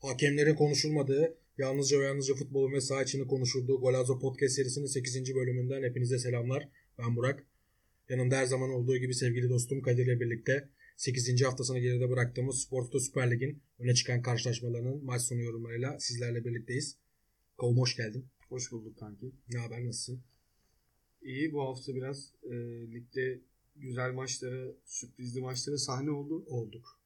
hakemlerin konuşulmadığı, yalnızca ve yalnızca futbolun ve saha içini konuşulduğu Golazo Podcast serisinin 8. bölümünden hepinize selamlar. Ben Burak. Yanımda her zaman olduğu gibi sevgili dostum Kadir ile birlikte 8. haftasını geride bıraktığımız Sport'ta Süper Lig'in öne çıkan karşılaşmalarının maç sonu yorumlarıyla sizlerle birlikteyiz. Kovum hoş geldin. Hoş bulduk kanki. Ne haber nasılsın? İyi bu hafta biraz e, ligde güzel maçları, sürprizli maçları sahne oldu. Olduk.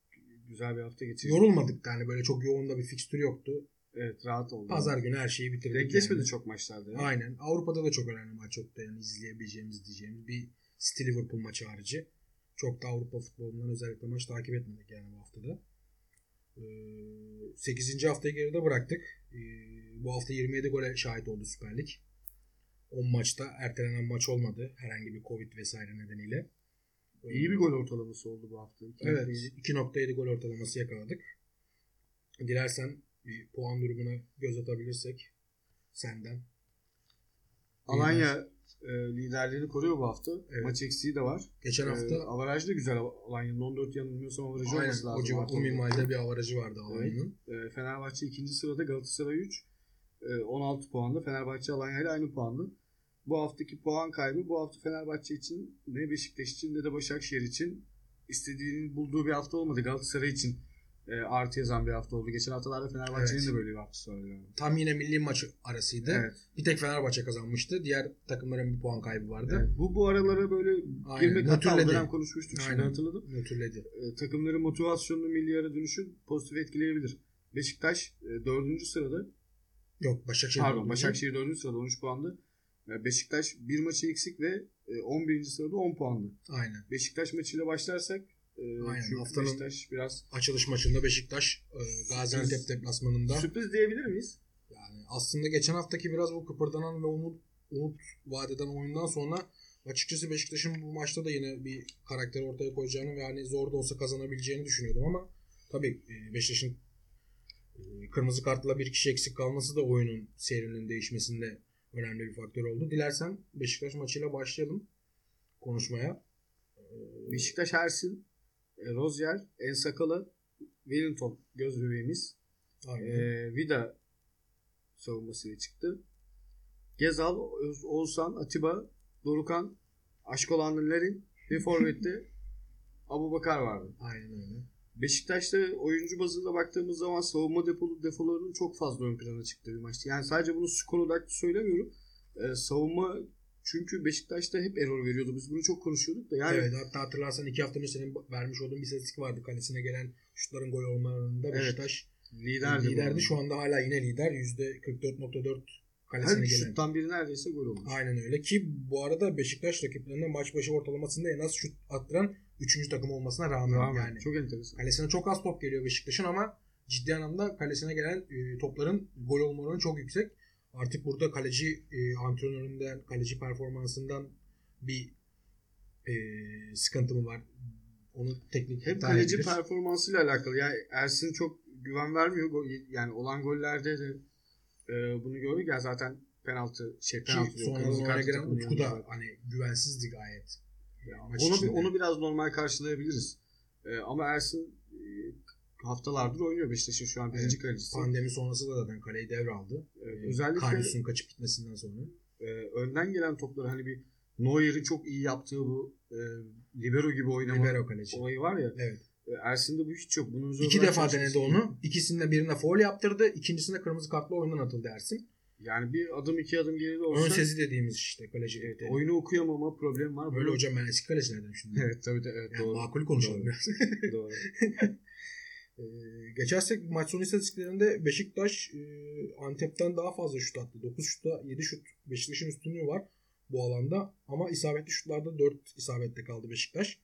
Güzel bir hafta geçirdik. Yorulmadık da hani böyle çok yoğun da bir fikstür yoktu. Evet rahat oldu. Pazar günü her şeyi bitirdik. Denkleşmedi yani. çok maçlarda. ya. Aynen. Avrupa'da da çok önemli maç yoktu yani izleyebileceğimiz diyeceğimiz bir City Liverpool maçı harici. Çok da Avrupa futbolundan özellikle maç takip etmedik yani bu haftada. Ee, 8. haftayı geride bıraktık. Ee, bu hafta 27 gole şahit oldu Süper Lig. 10 maçta ertelenen maç olmadı. Herhangi bir Covid vesaire nedeniyle. İyi bir gol ortalaması oldu bu hafta. İki Evet. nokta yedi. 2.7 gol ortalaması yakaladık. Dilersen bir puan durumuna göz atabilirsek senden. Alanya e, liderliğini koruyor bu hafta. Evet. Maç eksiği de var. Geçen hafta E, avaraj da güzel Alanya'nın 14 yanılmıyorsam avarajı aynen, olması lazım. o, civar, o minvalde bir avarajı vardı Alanya'nın. E, Fenerbahçe ikinci sırada Galatasaray 3. E, 16 puanlı. Fenerbahçe Alanya ile aynı puanlı. Bu haftaki puan kaybı bu hafta Fenerbahçe için ne Beşiktaş için ne de Başakşehir için istediğini bulduğu bir hafta olmadı. Galatasaray için e, artı yazan bir hafta oldu. Geçen haftalarda Fenerbahçe'nin Evet. de böyle bir haftası vardı. Yani. Tam yine milli maç arasıydı. Evet. Bir tek Fenerbahçe kazanmıştı. Diğer takımların bir puan kaybı vardı. Evet. Bu bu aralara böyle Aynen, girmek hatta dönem konuşmuştuk. Şimdi Aynen. hatırladım. Nötrledi. E, takımların motivasyonunu milli ara dönüşü pozitif etkileyebilir. Beşiktaş e, dördüncü sırada Yok Başakşehir. Pardon. Başakşehir 4. sırada 13 puanlı. Beşiktaş bir maçı eksik ve e, 11. sırada 10 puanlı. Aynen. Beşiktaş maçıyla başlarsak e, Aynen, çünkü haftanın- Beşiktaş biraz Açılış maçında Beşiktaş e, Gaziantep deplasmanında. sürpriz diyebilir miyiz? Yani aslında geçen haftaki biraz bu kıpırdanan ve umut, umut vadeden oyundan sonra açıkçası Beşiktaş'ın bu maçta da yine bir karakter ortaya koyacağını ve hani zor da olsa kazanabileceğini düşünüyordum ama tabii e, Beşiktaş'ın e, kırmızı kartla bir kişi eksik kalması da oyunun seyrinin değişmesinde önemli bir faktör oldu. Dilersen Beşiktaş maçıyla başlayalım konuşmaya. E, Beşiktaş Ersin, e, Rozier, Ensakalı, Wellington göz bebeğimiz. aynen. E, Vida savunmasıyla çıktı. Gezal, Oğuzhan, Atiba, Dorukan, Aşkolanlı Lerin ve Forvet'te Abu Bakar vardı. Aynen öyle. Beşiktaş'ta oyuncu bazında baktığımız zaman savunma depolu defolarının çok fazla ön plana çıktığı bir maçtı. Yani sadece bunu skor odaklı söylemiyorum. Ee, savunma çünkü Beşiktaş'ta hep error veriyordu. Biz bunu çok konuşuyorduk da. Yani evet hatta hatırlarsan iki hafta önce senin vermiş olduğun bir istatistik vardı. Kalesine gelen şutların gol olmalarında Evet. Beşiktaş liderdi. liderdi. bu. Şu anda hala yine lider. %44.4 kalesine Her gelen. şuttan biri neredeyse gol olmuş. Aynen öyle ki bu arada Beşiktaş rakiplerine maç başı ortalamasında en az şut attıran 3. takım olmasına rağmen, Rağmen, yani. Çok enteresan. Kalesine çok az top geliyor Beşiktaş'ın ama ciddi anlamda kalesine gelen e, topların gol olma oranı çok yüksek. Artık burada kaleci e, antrenöründen, kaleci performansından bir e, sıkıntı mı var? Onu teknik Hep kaleci bilir. performansıyla alakalı. Yani Ersin çok güven vermiyor. Yani olan gollerde de e, bunu gördük. Ya zaten penaltı, şey penaltı oyuna kart giren Utku da hani güvensizdi gayet. Ya, maç Onu, içinde. onu biraz normal karşılayabiliriz. Ee, ama Ersin e, haftalardır oynuyor Beşiktaş'ın şu an birinci Evet. kalecisi. Pandemi sonrası da zaten kaleyi devraldı. Evet, Ee, özellikle- Karius'un kaçıp gitmesinden sonra. Ee, önden gelen topları hani bir Neuer'in çok iyi yaptığı bu e, libero gibi oynama Libero kaleci. olayı var ya. Evet. E, Ersin'de bu hiç yok. Bunu İki defa denedi onu. İkisinde birine foul yaptırdı. İkincisinde kırmızı kartla oyundan atıldı Ersin. Yani bir adım iki adım geride Ön olsa sezi dediğimiz işte kaleci. evet, Evet, oyunu okuyamama problem var. Böyle hocam ben eski kalecilerden düşündüm. Evet tabii de, evet, Yani doğru. makul konuşalım Doğru. biraz. doğru. Ee, geçersek maç sonu istatistiklerinde Beşiktaş e, Antep'ten daha fazla şut attı. 9 şutta 7 şut Beşiktaş'ın üstünlüğü var bu alanda. Ama isabetli şutlarda 4 isabette kaldı Beşiktaş.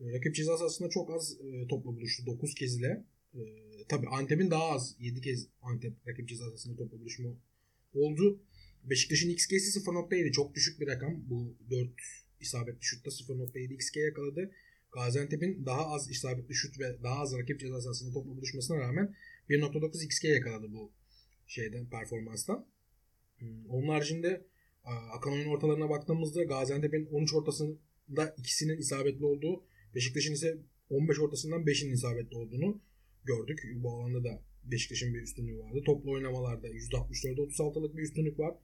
E, rakip ceza sahasında çok az e, topla buluştu. 9 kez ile. E, tabii Antep'in daha az 7 kez Antep rakip ceza sahasında topla buluşma oldu. Beşiktaş'ın XG'si 0.7 çok düşük bir rakam. Bu 4 isabetli şutta 0.7 XG yakaladı. Gaziantep'in daha az isabetli şut ve daha az rakip ceza sahasında topla buluşmasına rağmen 1.9 XG yakaladı bu şeyden performanstan. Hmm, Onun haricinde akan oyun ortalarına baktığımızda Gaziantep'in 13 ortasında ikisinin isabetli olduğu, Beşiktaş'ın ise 15 ortasından 5'inin isabetli olduğunu gördük. Bu alanda da Beşiktaş'ın bir üstünlüğü vardı. Toplu oynamalarda %64'e 36'lık bir üstünlük var.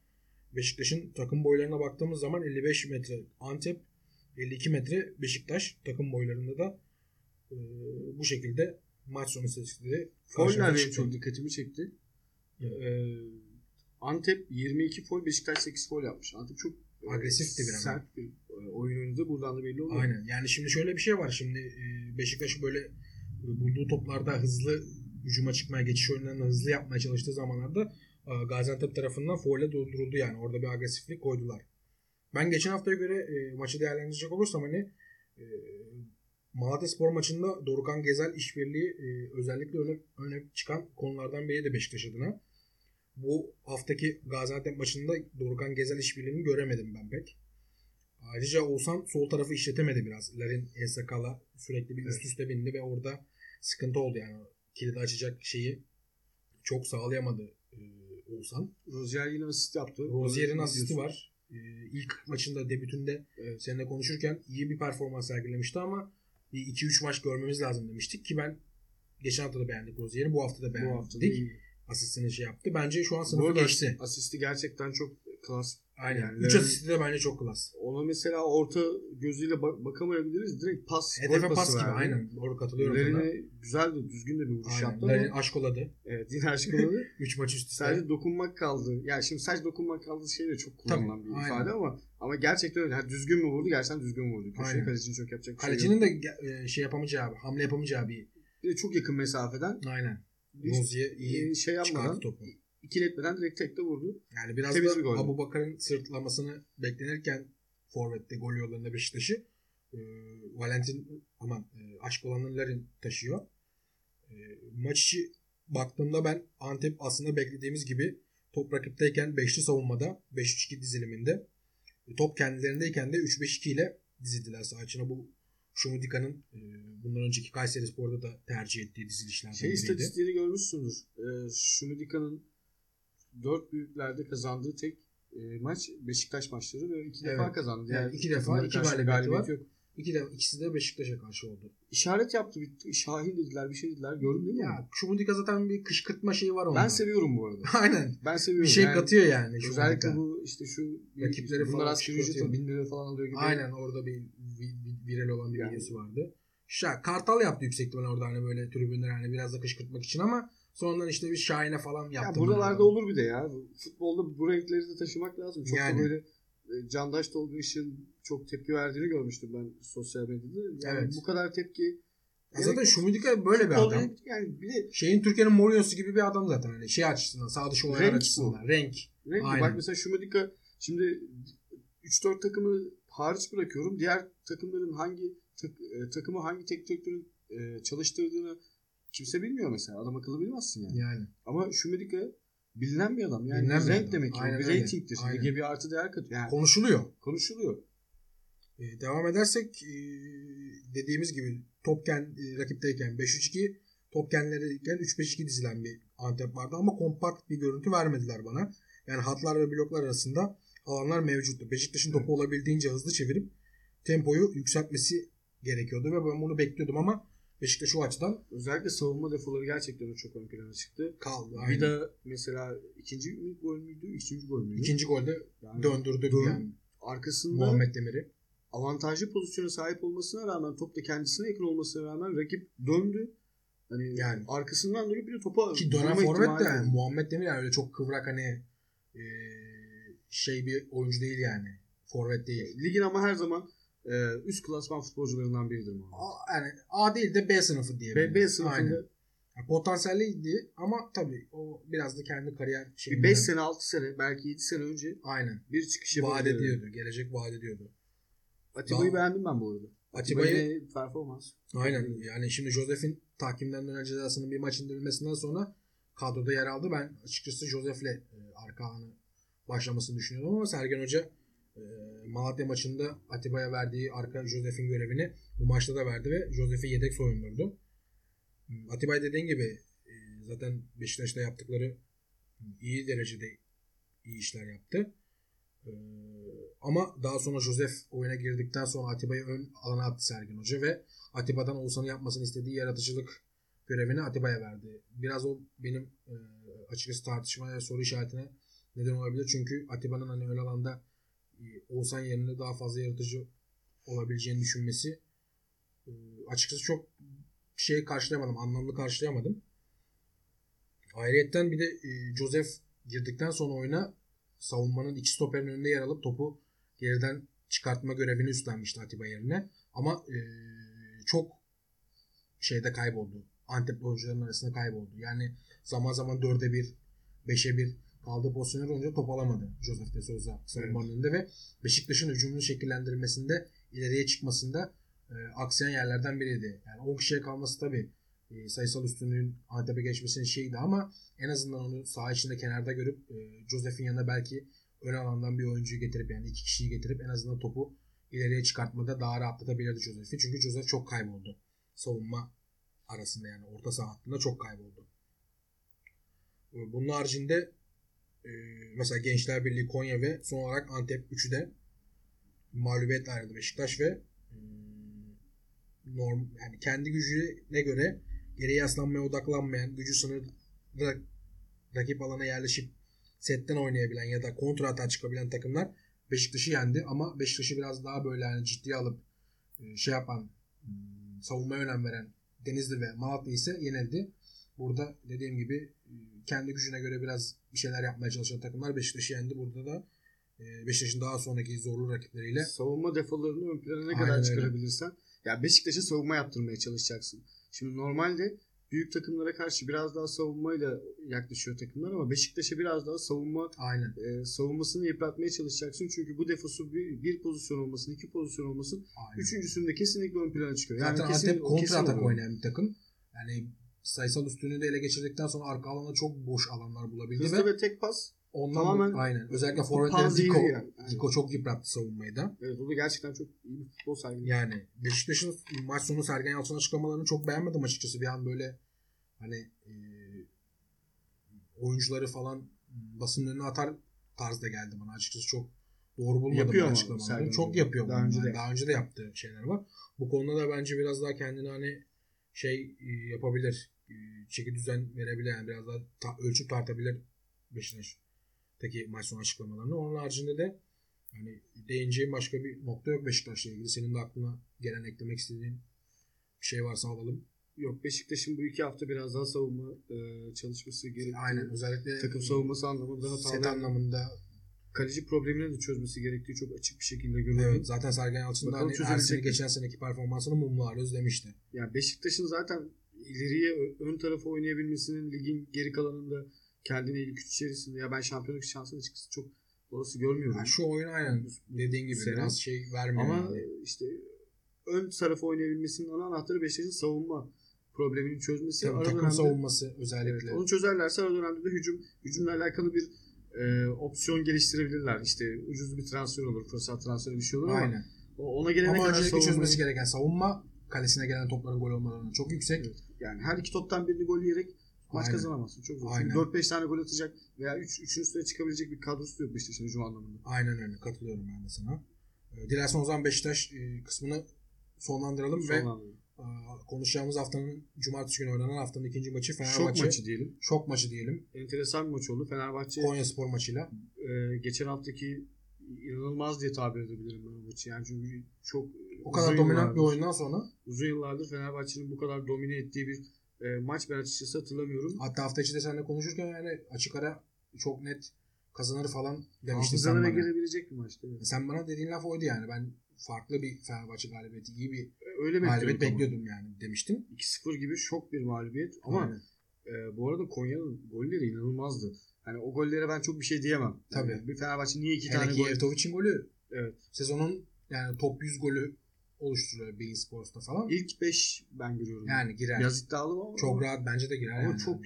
Beşiktaş'ın takım boylarına baktığımız zaman 55 metre Antep, 52 metre Beşiktaş takım boylarında da e, bu şekilde maç sonu istatistikleri Foller benim çok dikkatimi çekti. Evet. Ee, Antep 22 foul, Beşiktaş 8 foul yapmış. Antep çok Agresifti biraz. Sert bir e, oyun oynadı. Buradan da belli oluyor. Aynen. Yani şimdi şöyle bir şey var. Şimdi e, Beşiktaş böyle bulduğu toplarda hızlı hücuma çıkmaya, geçiş oyunlarını hızlı yapmaya çalıştığı zamanlarda e, Gaziantep tarafından foule durduruldu yani. Orada bir agresiflik koydular. Ben geçen haftaya göre maçı değerlendirecek olursam hani Malatya Spor maçında Dorukan Gezel işbirliği özellikle öne, öne çıkan konulardan biri de Beşiktaş adına. Bu haftaki Gaziantep maçında Dorukan Gezel işbirliğini göremedim ben pek. Ayrıca Oğuzhan sol tarafı işletemedi biraz. Larin Ensakala sürekli bir üst üste bindi ve orada sıkıntı oldu yani. Kilidi açacak şeyi çok sağlayamadı e, Oğuzhan. Rozier yine asist yaptı. Rozier'in asisti var. E, ilk maçında debütünde Evet. seninle konuşurken iyi bir performans sergilemişti ama bir 2-3 maç görmemiz lazım demiştik ki ben geçen hafta da beğendik Rozier'i. Bu hafta da Bu beğendik. hafta da iyi. Asistini şey yaptı. Bence şu an sınıfı geçti. asisti gerçekten çok klas. Aynen. yani 3 Larin- asisti de bence çok klas. Ona mesela orta gözüyle bak- bakamayabiliriz. Direkt pas. Hedefe gol pas gibi verdi. aynen. Doğru katılıyorum sana. Larin'e güzel de düzgün de bir vuruş Aynen. yaptı Larin ama aşkoladı. evet yine aşkıladı. 3 maç üst üste. sadece dokunmak kaldı. Yani şimdi sadece dokunmak kaldı şey de çok kullanılan Tabii, bir aynen. ifade ama ama gerçekten öyle. Yani düzgün mü vurdu? Gerçekten düzgün vurdu. Köşeye kalecinin çok yapacak bir şey Kalecinin yok. de e, şey yapamayacağı, hamle yapamayacağı bir Bir de çok yakın mesafeden aynen. Rozier iyi şey çıkarttı yapmadan topu. ikiletmeden direkt tekte vurdu. Yani biraz Temiz da bir. Abu Bakar'ın sırtlamasını beklenirken Forvet'te gol yollarında Beşiktaş'ı e, Valentin aman e, aşk olanın Larin taşıyor. E, maç içi baktığımda ben Antep aslında beklediğimiz gibi top rakipteyken beşli savunmada 5-3-2 diziliminde e, top kendilerindeyken de 3-5-2 ile dizildiler saha içine. Bu Şumudika'nın e, bundan önceki Kayseri Spor'da da tercih ettiği dizilişlerden Şey biriydi. istatistiğini görmüşsündür. Ee, Şumidika'nın dört büyüklerde kazandığı tek e, maç Beşiktaş maçları ve iki defa Evet. kazandı. Evet, Yani iki defa, iki galibiyeti var. yok. İki de, ikisi de Beşiktaş'a karşı oldu. İşaret yaptı. Bir, Şahin dediler bir şey dediler. Gördün değil mi? Ya Şumudika zaten bir kışkırtma şeyi var onda. ben seviyorum bu arada. Aynen. Ben seviyorum. Bir şey Yani katıyor yani. Özellikle bu işte şu Rakipleri bunlar falan asgari ücret çıkartıyor. 1000 lira falan alıyor gibi. Aynen orada bir, bir, viral olan bir Yani. videosu vardı. Şa, Kartal yaptı yüksek ihtimalle orada hani böyle tribünler hani biraz da kışkırtmak için ama sonradan işte bir Şahin'e falan Ya yaptı. buralarda bunlar. olur bir de ya. Futbolda bu renkleri de taşımak lazım. Çok Yani. da böyle Candaş Tolga Işık'ın çok tepki verdiğini görmüştüm ben sosyal medyada. Yani Evet. bu kadar tepki Ya zaten Şumudika böyle bir adam. Yani bir de Şeyin Türkiye'nin Mourinho'su gibi bir adam zaten. Hani şey açısından sağ dışı olaylar Renk açısından. Renk. renk Aynen. bak mesela Şumedika şimdi 3-4 takımı hariç bırakıyorum. Diğer takımların hangi tak- e, takımı hangi tek direktörün e, çalıştırdığını kimse bilmiyor mesela. Adam akıllı bilmezsin yani. Yani. Ama Şumedika bilinen bir adam. Yani Bilinen bir renk adam. demek ki. Aynen Bir öyle. reytingdir. Aynen. Lige bir artı değer katıyor. Yani Konuşuluyor. konuşuluyor. Ee, devam edersek e, dediğimiz gibi topken e, rakipteyken 5-3-2 topkenleriyken 3-5-2 dizilen bir Antep vardı ama kompakt bir görüntü vermediler bana. Yani hatlar ve bloklar arasında alanlar mevcuttu. Beşiktaş'ın topu olabildiğince hızlı çevirip tempoyu yükseltmesi gerekiyordu ve ben bunu bekliyordum ama Beşiktaş o açıdan Özellikle savunma defoları gerçekten çok ön plana çıktı. kaldı. Aynen. Vida mesela ikinci mi gol müydü? Üçüncü gol müydü? İkinci golde Yani döndürdü Dön- yani arkasında Muhammed Demir'i. avantajlı pozisyona sahip olmasına rağmen top da kendisine yakın olmasına rağmen rakip döndü. Hani Yani. arkasından dönüp bir de topa Ki dönen vurma forvet de yani. Muhammed Demir yani öyle çok kıvrak hani e, şey bir oyuncu değil yani. Forvet değil. Ligin ama her zaman e, üst klasman futbolcularından biridir Muhammed. A, yani A değil de B sınıfı diye. B, B sınıfında Yani potansiyelliydi ama tabii o biraz da kendi kariyer şeyinden. 5 sene 6 sene belki 7 sene önce Aynen. bir çıkış Vaat ediyordu. Gelecek vaat ediyordu. Atiba'yı beğendim ben bu arada. Atiba'yı performans. aynen yani şimdi Josef'in tahkimden dönen cezasının bir maç indirilmesinden sonra kadroda yer aldı. Ben açıkçası Josef'le e, arka başlamasını düşünüyordum ama Sergen Hoca Malatya maçında Atiba'ya verdiği arka Josef'in görevini bu maçta da verdi ve Josef'i yedek soyundurdu. Atiba dediğin gibi e, zaten Beşiktaş'ta yaptıkları iyi derecede iyi işler yaptı. E, ama daha sonra Josef oyuna girdikten sonra Atiba'yı ön alana attı Sergen Hoca ve Atiba'dan Oğuzhan'ın yapmasını istediği yaratıcılık görevini Atiba'ya verdi. Biraz o benim e, açıkçası tartışma ve soru işaretine neden olabilir. Çünkü Atiba'nın hani ön alanda Oğuzhan yerine daha fazla yaratıcı olabileceğini düşünmesi e, açıkçası çok şey karşılayamadım. Anlamlı karşılayamadım. Ayrıyetten bir de e, Joseph girdikten sonra oyuna savunmanın iki stoperin önünde yer alıp topu geriden çıkartma görevini üstlenmişti Atiba yerine. Ama e, çok şeyde kayboldu. Antep oyuncuların arasında kayboldu. Yani zaman zaman 4'e 1, 5'e 1 kaldığı pozisyonlar olunca top alamadı Joseph de Souza savunmanın önünde ve Beşiktaş'ın hücumunu şekillendirmesinde ileriye çıkmasında e, aksayan yerlerden biriydi. Yani 10 kişiye kalması tabii e, sayısal üstünlüğün Antep'e geçmesinin şeydi ama en azından onu saha içinde kenarda görüp e, Joseph'in yanına belki ön alandan bir oyuncuyu getirip yani iki kişiyi getirip en azından topu ileriye çıkartmada daha rahatlatabilirdi Joseph'i. Çünkü Joseph çok kayboldu. Savunma arasında yani orta saha hattında çok kayboldu. E, bunun haricinde e, mesela Gençler Birliği Konya ve son olarak Antep 3'ü de mağlubiyetle ayrıldı Beşiktaş ve e, norm yani kendi gücüne göre geriye yaslanmaya odaklanmayan, gücü sınırda rakip alana yerleşip setten oynayabilen ya da kontra atağa çıkabilen takımlar Beşiktaş'ı yendi ama Beşiktaş'ı biraz daha böyle yani ciddiye alıp e, şey yapan hmm, savunmaya önem veren Denizli ve Malatya ise yenildi. Burada dediğim gibi e, kendi gücüne göre biraz bir şeyler yapmaya çalışan takımlar Beşiktaş'ı yendi. Burada da e, Beşiktaş'ın daha sonraki zorlu rakipleriyle savunma defolarını ön plana ne kadar Aynen çıkarabilirsen öyle. ya Beşiktaş'a savunma yaptırmaya çalışacaksın. Şimdi normalde büyük takımlara karşı biraz daha savunmayla yaklaşıyor takımlar ama Beşiktaş'a biraz daha savunma Aynen. E, savunmasını yıpratmaya çalışacaksın. Çünkü bu defosu bir, bir pozisyon olmasın, iki pozisyon olmasın. Aynen. Üçüncüsünde kesinlikle ön plana çıkıyor. Yani Zaten Antep kontra atak oynayan bir takım. Yani sayısal üstünlüğü de ele geçirdikten sonra arka alana çok boş alanlar bulabildi. Hızlı ve, ve tek pas. Ondan Tamamen aynen. Özellikle forvetlerin Zico, yani. Zico çok yıprattı savunmayı da. Evet o da gerçekten çok iyi bir futbol sergiledi. Yani Beşiktaş'ın maç sonu Sergen Yalçın açıklamalarını çok beğenmedim açıkçası. Bir an böyle hani e, oyuncuları falan basının önüne atar tarzda geldi bana açıkçası çok doğru bulmadım yapıyor açıklamaları. Çok yapıyor. Daha önce, de. daha önce de yaptığı şeyler var. Bu konuda da bence biraz daha kendini hani şey e, yapabilir. E, çeki düzen verebilir. Yani biraz daha ta, ölçüp tartabilir Beşiktaş'taki maç sonu açıklamalarını. Onun haricinde de hani değineceğim başka bir nokta yok Beşiktaş'la ilgili. Senin de aklına gelen eklemek istediğin bir şey varsa alalım. Yok Beşiktaş'ın bu iki hafta biraz daha savunma e, çalışması gerekiyor. Aynen özellikle takım savunması anlamında hatalar set anlamında kaleci problemini de çözmesi gerektiği çok açık bir şekilde görüyorum. Evet, zaten Sergen Yalçın da hani geçen seneki performansını mumlarız demişti. Yani Beşiktaş'ın zaten ileriye ön tarafa oynayabilmesinin ligin geri kalanında kendine ilk üç içerisinde ya ben şampiyonluk şansını açıkçası çok olası görmüyorum. Yani şu oyun aynen dediğin gibi Sene. biraz şey vermiyor. Ama yani. işte ön tarafa oynayabilmesinin ana anahtarı Beşiktaş'ın savunma problemini çözmesi. Tabii, takım dönemde, savunması özellikle. Evet, onu çözerlerse ara dönemde de hücum hücumla alakalı bir e, opsiyon geliştirebilirler. İşte ucuz bir transfer olur, fırsat transferi bir şey olur Aynen. ama ona gelene ama kadar savunma... çözmesi gereken savunma kalesine gelen topların gol olmalarının çok yüksek. Evet. Yani her iki toptan birini gol yiyerek maç Aynen. kazanamazsın. Çok zor. Aynen. 4-5 tane gol atacak veya 3 3'ün üstüne çıkabilecek bir kadrosu yok Beşiktaş'ın hücum anlamında. Aynen öyle. Katılıyorum ben de sana. Ee, dilersen o zaman Beşiktaş e, kısmını sonlandıralım, sonlandıralım. ve konuşacağımız haftanın cumartesi günü oynanan haftanın ikinci maçı Fenerbahçe. Şok maçı diyelim. Şok maçı diyelim. Enteresan bir maç oldu. Fenerbahçe Konya Spor maçıyla. E, geçen haftaki inanılmaz diye tabir edebilirim ben bu maçı. Yani çünkü çok o kadar dominant bir oyundan sonra uzun yıllardır Fenerbahçe'nin bu kadar domine ettiği bir e, maç ben açıkçası hatırlamıyorum. Hatta hafta içi de seninle konuşurken yani açık ara çok net kazanır falan demiştin sen bana. girebilecek bir maçtı. Evet. Sen bana dediğin laf oydu yani. Ben farklı bir Fenerbahçe galibiyeti, iyi bir Öyle galibiyet bekliyordum ama. yani demiştin. 2-0 gibi şok bir mağlubiyet ama e, bu arada Konya'nın golleri inanılmazdı. Hani o gollere ben çok bir şey diyemem. Tabii. Yani bir Fenerbahçe niye iki Hele tane gol? Yevtovic'in golü. Evet. Sezonun yani top 100 golü oluşturuyor Bein Sports'ta falan. İlk 5 ben görüyorum. Yani girer. Biraz iddialı ama. Çok rahat bence de girer. Ama yani. çok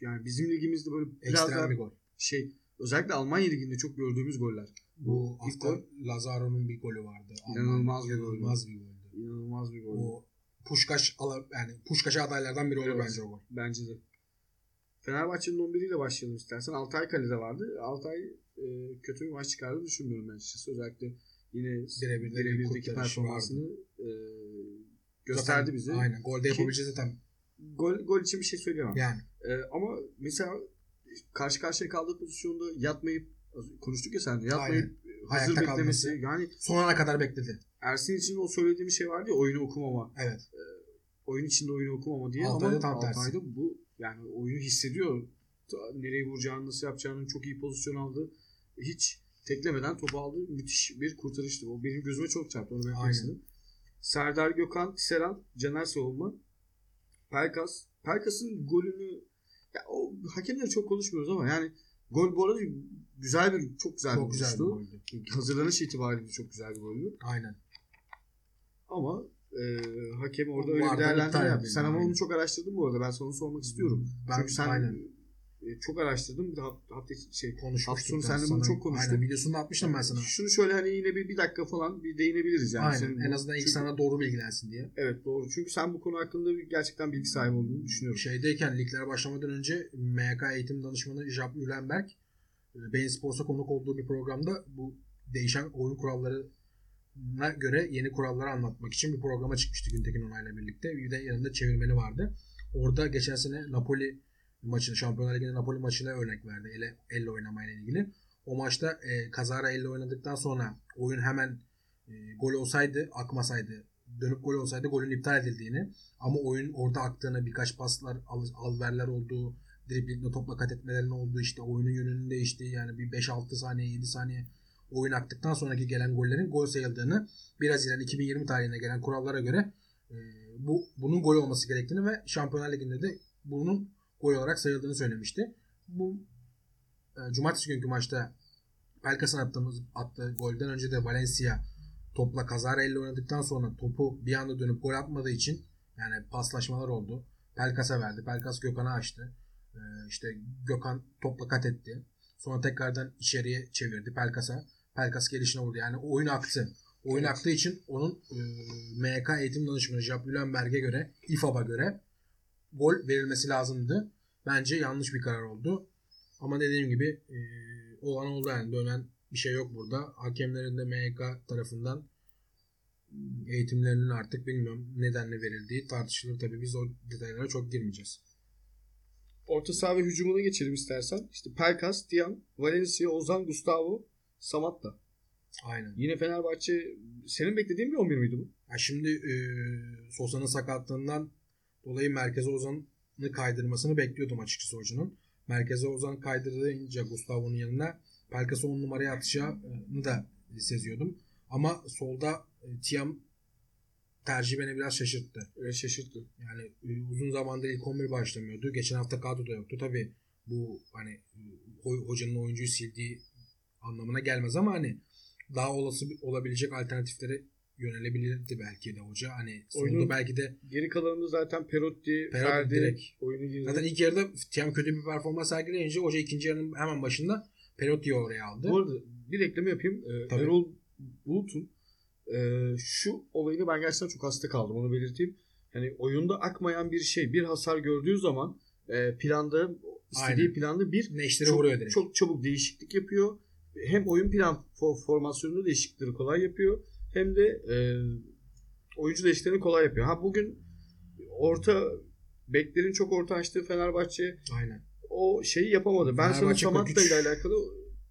yani bizim ligimizde böyle biraz Ekstrem daha bir gol. şey özellikle Almanya liginde çok gördüğümüz goller. Bu hafta Lazaro'nun bir golü vardı. İnanılmaz bir gol. İnanılmaz bir goldü. İnanılmaz bir gol. O Puşkaş yani Puşkaş'a adaylardan biri evet, olur bence o gol. Bence de. Fenerbahçe'nin 11 ile başlayalım istersen. Altay kalede vardı. Altay e, kötü bir maç çıkardı düşünmüyorum ben açıkçası. Özellikle yine birebir birebirdeki performansını e, gösterdi bize. Aynen. Golde yapabileceği zaten gol, gol için bir şey söyleyemem. Yani. Ee, ama mesela karşı karşıya kaldığı pozisyonda yatmayıp konuştuk ya sen de yatmayıp hazır Ayakta beklemesi. kalması. Yani Son ana kadar bekledi. Ersin için o söylediğim şey vardı ya oyunu okumama. Evet. Oyun içinde oyunu okumama diye Altay'da ama tam tersi. Altay'da bu yani oyunu hissediyor. Nereye vuracağını, nasıl yapacağını çok iyi pozisyon aldı. Hiç teklemeden topu aldı. Müthiş bir kurtarıştı. O benim gözüme çok çarptı. Onu istedim. Serdar Gökhan, Seren, Caner Savunma, Pelkas. Pelkas'ın golünü ya o hakemleri çok konuşmuyoruz ama yani gol bu arada güzel bir çok güzel Çok bir güzel bir goldü. Hazırlanış itibariyle çok güzel bir goldü. Aynen. Ama e, hakem orada öyle bir değerlendirme yaptı. Sen ama onu çok araştırdın bu arada. Ben sana sormak istiyorum. Ben Çünkü sen aynen. E, çok araştırdın. Bir de hafta, hafta şey konuşmuştuk. Hafta sonu bunu çok konuştuk. Aynen videosunu da atmıştım ben sana. Şunu şöyle hani yine bir, bir dakika falan bir değinebiliriz yani. Aynen. Senin En azından ilk çünkü- sana doğru bilgilensin diye. Evet doğru. Çünkü sen bu konu hakkında gerçekten bilgi sahibi olduğunu düşünüyorum. Şeydeyken ligler başlamadan önce MK eğitim danışmanı Jab Ülenberg e, Beyin Sports'a konuk olduğu bir programda bu değişen oyun kurallarına göre yeni kuralları anlatmak için bir programa çıkmıştı Güntekin Onay'la birlikte. Bir de yanında çevirmeni vardı. Orada geçen sene Napoli maçını, Şampiyonlar Ligi'nin Napoli maçına örnek verdi. Elle, elle oynamayla ilgili. O maçta e, kazara elle oynadıktan sonra oyun hemen e, gol olsaydı, akmasaydı, dönüp gol olsaydı golün iptal edildiğini ama oyun orada aktığını birkaç paslar al, alverler olduğu driblingle topla kat etmelerin olduğu işte oyunun yönünün değiştiği yani bir 5-6 saniye 7 saniye oyun aktıktan sonraki gelen gollerin gol sayıldığını 1 Haziran 2020 tarihine gelen kurallara göre e, bu bunun gol olması gerektiğini ve Şampiyonlar Ligi'nde de bunun gol olarak sayıldığını söylemişti. Bu e, cumartesi günkü maçta Pelkas'ın attığımız attığı golden önce de Valencia topla kazara elle oynadıktan sonra topu bir anda dönüp gol atmadığı için yani paslaşmalar oldu. Pelkas'a verdi. Pelkas Gökhan'a açtı. Ee, işte Gökhan topla kat etti. Sonra tekrardan içeriye çevirdi Pelkas'a. Pelkas gelişine vurdu. Yani oyun aktı. Oyun Evet. aktığı için onun e, MK eğitim danışmanı Ülenberg'e göre İFAB'a göre gol verilmesi lazımdı. Bence yanlış bir karar oldu. Ama dediğim gibi e, olan oldu yani. Dönen bir şey yok burada. Hakemlerin de MK tarafından eğitimlerinin artık bilmiyorum nedenle verildiği tartışılır. Tabii biz o detaylara çok girmeyeceğiz. Orta saha ve hücumuna geçelim istersen. İşte Pelkas, Tiam, Valencia, Ozan, Gustavo, Samatta. Aynen. Yine Fenerbahçe senin beklediğin bir 11 miydi bu? Ya şimdi e, Sosa'nın sakatlığından dolayı merkeze Ozan'ı kaydırmasını bekliyordum açıkçası hocanın. Merkeze Ozan kaydırınca Gustavo'nun yanına Pelkas'ı 10 numaraya atacağını da seziyordum. Ama solda e, Tiam tercih beni biraz şaşırttı. Öyle şaşırttı. Yani e, uzun zamandır ilk 11 başlamıyordu. Geçen hafta kadroda yoktu. Tabii bu hani e, ho- hocanın oyuncuyu sildiği anlamına gelmez ama hani daha olası olabilecek alternatiflere yönelebilirdi belki de hoca. Hani Oyunun- belki de Geri kalanında zaten Perotti, Perotti Ferdi direkt. oyunu girdi. zaten ilk yarıda Tiam kötü bir performans sergileyince hoca ikinci yarının hemen başında Perotti'yi oraya aldı. Bu arada bir ekleme yapayım. Ee. Erol Bulut'un e, şu olayını ben gerçekten çok hasta kaldım. Onu belirteyim. Yani oyunda akmayan bir şey, bir hasar gördüğü zaman e, planda istediği Aynen. planda bir Neşteri çok, vuruyor direkt. çok çabuk değişiklik yapıyor. Hem oyun plan fo- formasyonunda değişiklikleri kolay yapıyor. Hem de e, oyuncu değişikliklerini kolay yapıyor. Ha bugün orta beklerin çok orta açtığı Fenerbahçe Aynen. o şeyi yapamadı. Ben sana Samatta 43 ile alakalı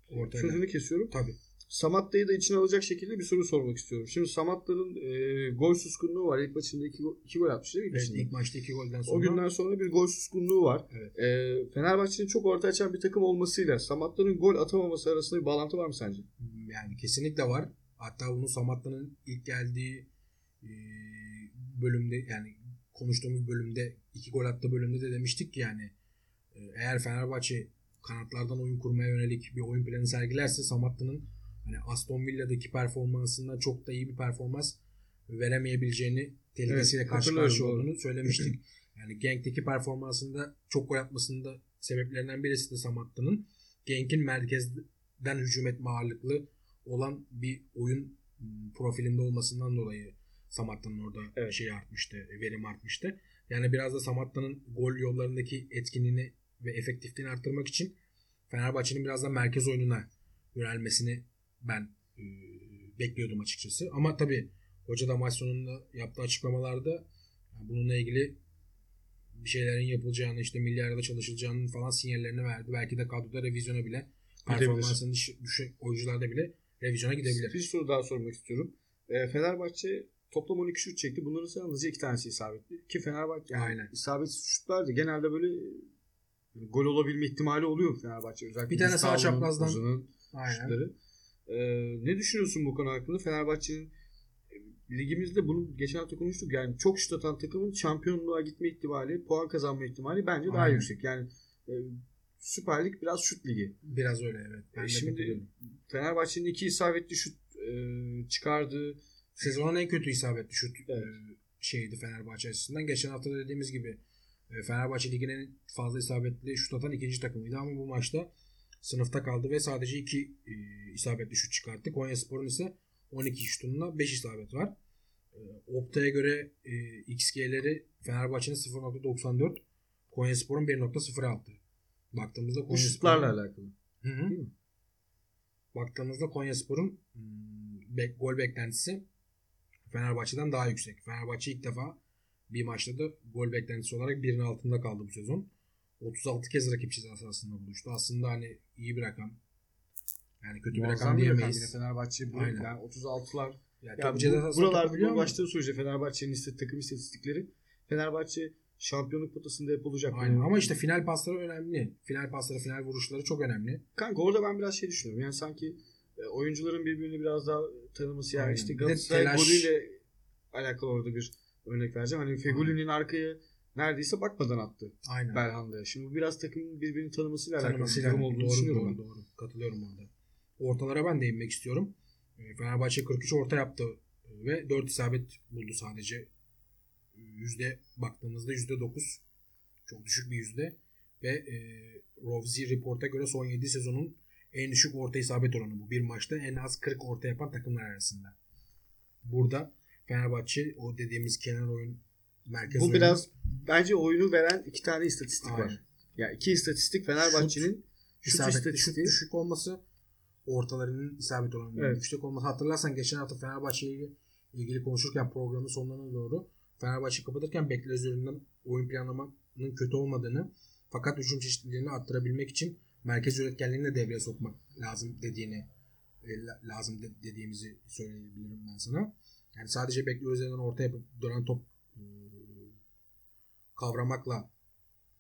Ortaya sözünü kesiyorum. Tabii. Samatta'yı da içine alacak şekilde bir soru sormak istiyorum. Şimdi Samatta'nın e, gol suskunluğu var. İlk maçında iki, go- iki gol atmış değil mi? ilk Evet, maçında? ilk maçta iki golden sonra. O günden sonra bir gol suskunluğu var. Evet. E, Fenerbahçe'nin çok orta açan bir takım olmasıyla Samatta'nın gol atamaması arasında bir bağlantı var mı sence? Yani kesinlikle var. Hatta bunu Samatta'nın ilk geldiği e, bölümde yani konuştuğumuz bölümde iki gol attığı bölümde de demiştik ki yani e, eğer Fenerbahçe kanatlardan oyun kurmaya yönelik bir oyun planı sergilerse Samatta'nın hani Aston Villa'daki performansından çok da iyi bir performans veremeyebileceğini tehlikesiyle Evet, karşı karşıya olduğunu söylemiştik. Yani Genk'teki performansında çok gol atmasında sebeplerinden birisi de Samatta'nın Genk'in merkezden hücum etme ağırlıklı olan bir oyun m, profilinde olmasından dolayı Samatta'nın orada Evet. şey artmıştı, verim artmıştı. Yani biraz da Samatta'nın gol yollarındaki etkinliğini ve efektifliğini arttırmak için Fenerbahçe'nin biraz da merkez oyununa yönelmesini ben e, bekliyordum açıkçası. Ama tabii hoca da maç sonunda yaptığı açıklamalarda bununla ilgili bir şeylerin yapılacağını işte milyarda çalışılacağının falan sinyallerini verdi. Belki de kadroda revizyona bile performansının düşük oyuncularda bile revizyona gidebilir. Bir soru daha sormak istiyorum. E, Fenerbahçe toplam 12 şut çekti. Bunların yalnızca iki tanesi isabetli. Ki Fenerbahçe yani Aynen. isabetsiz şutlar da genelde böyle gol olabilme ihtimali oluyor Fenerbahçe. Özellikle Bir tane sağ çaprazdan. Şutları. E, ne düşünüyorsun bu konu hakkında? Fenerbahçe'nin e, ligimizde bunu geçen hafta konuştuk. Yani çok şut atan takımın şampiyonluğa gitme ihtimali, puan kazanma ihtimali bence daha Aynen. yüksek. Yani e, Süper Lig biraz şut ligi. Biraz öyle evet. Ben E, şimdi. Fenerbahçe'nin iki isabetli şut e, çıkardığı sezonun en kötü isabetli şut Evet. e, şeydi Fenerbahçe açısından. Geçen hafta da dediğimiz gibi e, Fenerbahçe ligin en fazla isabetli şut atan ikinci takımıydı ama bu maçta sınıfta kaldı ve sadece iki e, isabetli şut çıkarttı. Konyaspor'un ise 12 şutunla 5 isabet var. E, Opta'ya göre e, XG'leri Fenerbahçe'nin 0.94 Konyaspor'un 1.06. Baktığımızda bu Konyaspor'un şutlarla alakalı. Hı hı. Değil mi? Baktığımızda Konyaspor'un hmm, bek, gol beklentisi Fenerbahçe'den daha yüksek. Fenerbahçe ilk defa bir maçta da gol beklentisi olarak birinin altında kaldı bu sezon. 36 kez rakip çizgi sahasında buluştu. Aslında hani iyi bir rakam. Yani kötü Muazzam rakam bir rakam diyemeyiz. yine Fenerbahçe bu Aynen. yani 36'lar. Yani Ya bu, buralarda ama- başladığı sürece Fenerbahçe'nin takım istatistikleri Fenerbahçe şampiyonluk potasında hep olacak. Aynen. Ama işte final pasları önemli. Final pasları, final vuruşları çok önemli. Kanka orada ben biraz şey düşünüyorum. Yani sanki e, oyuncuların birbirini biraz daha tanıması yani Aynen. işte de Galatasaray telaş- golüyle alakalı orada bir örnek vereceğim. Hani Fegoli'nin arkaya neredeyse bakmadan attı Aynen. Belhanda'ya. Şimdi bu biraz takımın birbirini tanımasıyla alakalı bir tanımasıyla durum olduğunu doğru, düşünüyorum doğru, ben. doğru. Katılıyorum orada. Ortalara ben değinmek istiyorum. E, Fenerbahçe 43 orta yaptı e, ve 4 isabet buldu sadece. Yüzde baktığımızda yüzde 9. Çok düşük bir yüzde. Ve e, Rovzi Report'a göre son 7 sezonun en düşük orta isabet oranı bu. Bir maçta en az 40 orta yapan takımlar arasında. Burada Fenerbahçe o dediğimiz kenar oyun merkez Bu oyunu- biraz bence oyunu veren iki tane istatistik Aynen. var. Ya iki istatistik Fenerbahçe'nin şut, şut istatistiği. düşük olması ortalarının isabet oranının Evet. yüksek olması. Hatırlarsan geçen hafta Fenerbahçe ile ilgili konuşurken programın sonlarına doğru Fenerbahçe kapatırken bekler üzerinden oyun planlamanın kötü olmadığını fakat hücum çeşitliliğini arttırabilmek için merkez üretkenliğini de devreye sokmak lazım dediğini e, la- lazım de- dediğimizi söyleyebilirim ben sana. Yani sadece bekler üzerinden orta yapıp dönen top e, kavramakla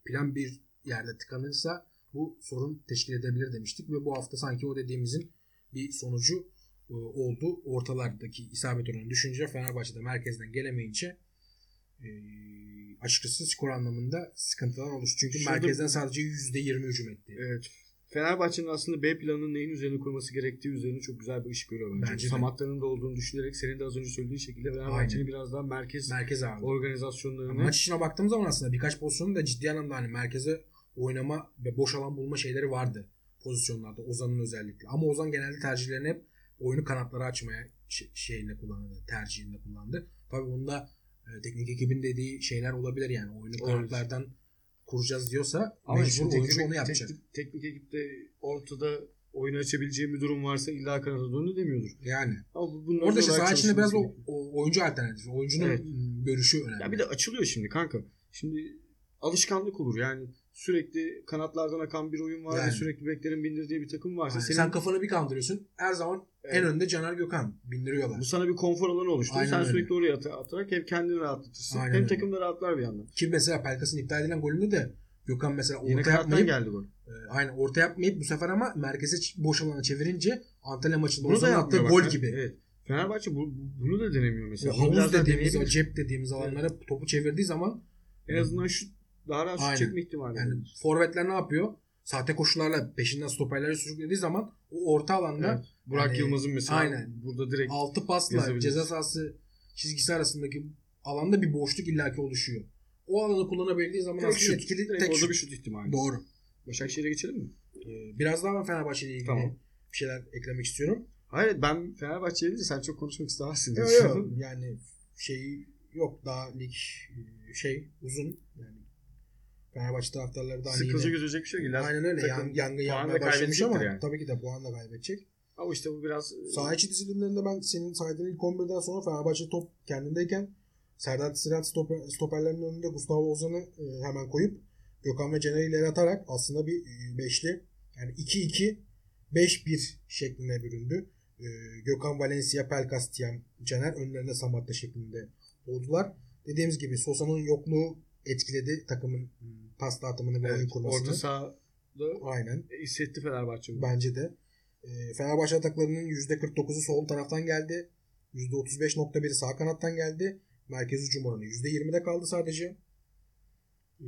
plan bir yerde tıkanırsa bu sorun teşkil edebilir demiştik ve bu hafta sanki o dediğimizin bir sonucu e, oldu. Ortalardaki isabet oranı düşünce Fenerbahçe'de merkezden gelemeyince e, açıkçası skor anlamında sıkıntılar oluştu. Çünkü Şurada- merkezden sadece %20 hücum etti. Evet. Fenerbahçe'nin aslında B planının neyin üzerine kurması gerektiği üzerine çok güzel bir ışık veriyor bence. Bence. Samatta'nın da olduğunu düşünerek senin de az önce söylediğin şekilde Fenerbahçe'nin biraz daha merkez Merkez aldı. organizasyonlarını Maç içine baktığımız zaman aslında birkaç pozisyonun da ciddi anlamda hani merkeze oynama ve boş alan bulma şeyleri vardı pozisyonlarda Ozan'ın özellikle. Ama Ozan genelde tercihlerini hep oyunu kanatlara açmaya şey- şeyinde kullandı, tercihinde kullandı. Tabii bunda teknik ekibin dediği şeyler olabilir yani oyunu Evet. kanatlardan kuracağız diyorsa Ama mecbur oyuncu teknik, onu yapacak. teknik, teknik ekipte ortada oyunu açabileceği bir durum varsa illa kanada dönü demiyordur. Yani Ama orada işte saha içinde biraz o, o oyuncu alternatifi, oyuncunun Evet. görüşü önemli. Ya bir de açılıyor şimdi kanka. Şimdi alışkanlık olur yani sürekli kanatlardan akan bir oyun var ve Yani. sürekli beklerin bindirdiği bir takım varsa Yani senin Sen kafanı bir kandırıyorsun. Her zaman en Evet. önde Caner Gökhan bindiriyorlar. bu sana bir konfor alanı oluşturur. Aynen Sen öyle. sürekli oraya at- atarak hem kendini rahatlatırsın Aynen hem öyle. takım da rahatlar bir yandan. Ki mesela Pelkas'ın iptal edilen golünde de Gökhan mesela Yine orta kanattan yapmayıp geldi gol. e, aynen orta yapmayıp bu sefer ama merkeze boş alana çevirince Antalya maçında Bunu da attığı yapmıyor bak. gol gibi. Evet. Fenerbahçe bu, bunu da denemiyor mesela. O havuz dediğimiz, o cep dediğimiz alanlara topu çevirdiği zaman En azından şu daha rahat Aynen. çekme ihtimali. yani var. forvetler ne yapıyor? Sahte koşularla peşinden stoperleri sürüklediği zaman o orta alanda Evet. Burak Yani- Yılmaz'ın mesela Aynen. burada direkt altı pasla ceza sahası çizgisi arasındaki alanda bir boşluk illaki oluşuyor. O alanı kullanabildiği zaman direkt aslında şut. etkili Direkt tek şut. bir şut ihtimali. Doğru. Başakşehir'e geçelim mi? Ee, Biraz daha ben Fenerbahçe ile ilgili Tamam. bir şeyler eklemek istiyorum. Hayır ben Fenerbahçe'ye deyince sen çok konuşmak istemezsin diye Yok yani şey yok daha lig e, şey uzun yani Fenerbahçe taraftarları da hani Sıkıcı yine, gözecek bir şey değil. aynen öyle yan, yangın yanmaya başlamış ama yani. tabii ki de puan da kaybedecek. Ama işte bu biraz Saha içi dizilimlerinde ben senin saydığın ilk 11'den sonra Fenerbahçe top kendindeyken Serdar Sırat stoper, stoperlerin önünde Gustavo Ozan'ı e, hemen koyup Gökhan ve Caner'i ileri atarak aslında bir e, beşli yani 2-2 5-1 şeklinde büründü. E, Gökhan Valencia, Pelkas, Tiam, Caner önlerinde Samatta şeklinde oldular. Dediğimiz gibi Sosa'nın yokluğu etkiledi takımın pas dağıtımını ve oyun Evet, kurmasını. orta sahada Aynen. hissetti Fenerbahçe. bunu. Bence de. E, Fenerbahçe ataklarının %49'u sol taraftan geldi. %35.1'i sağ kanattan geldi. Merkez hücum oranı %20'de kaldı sadece. E,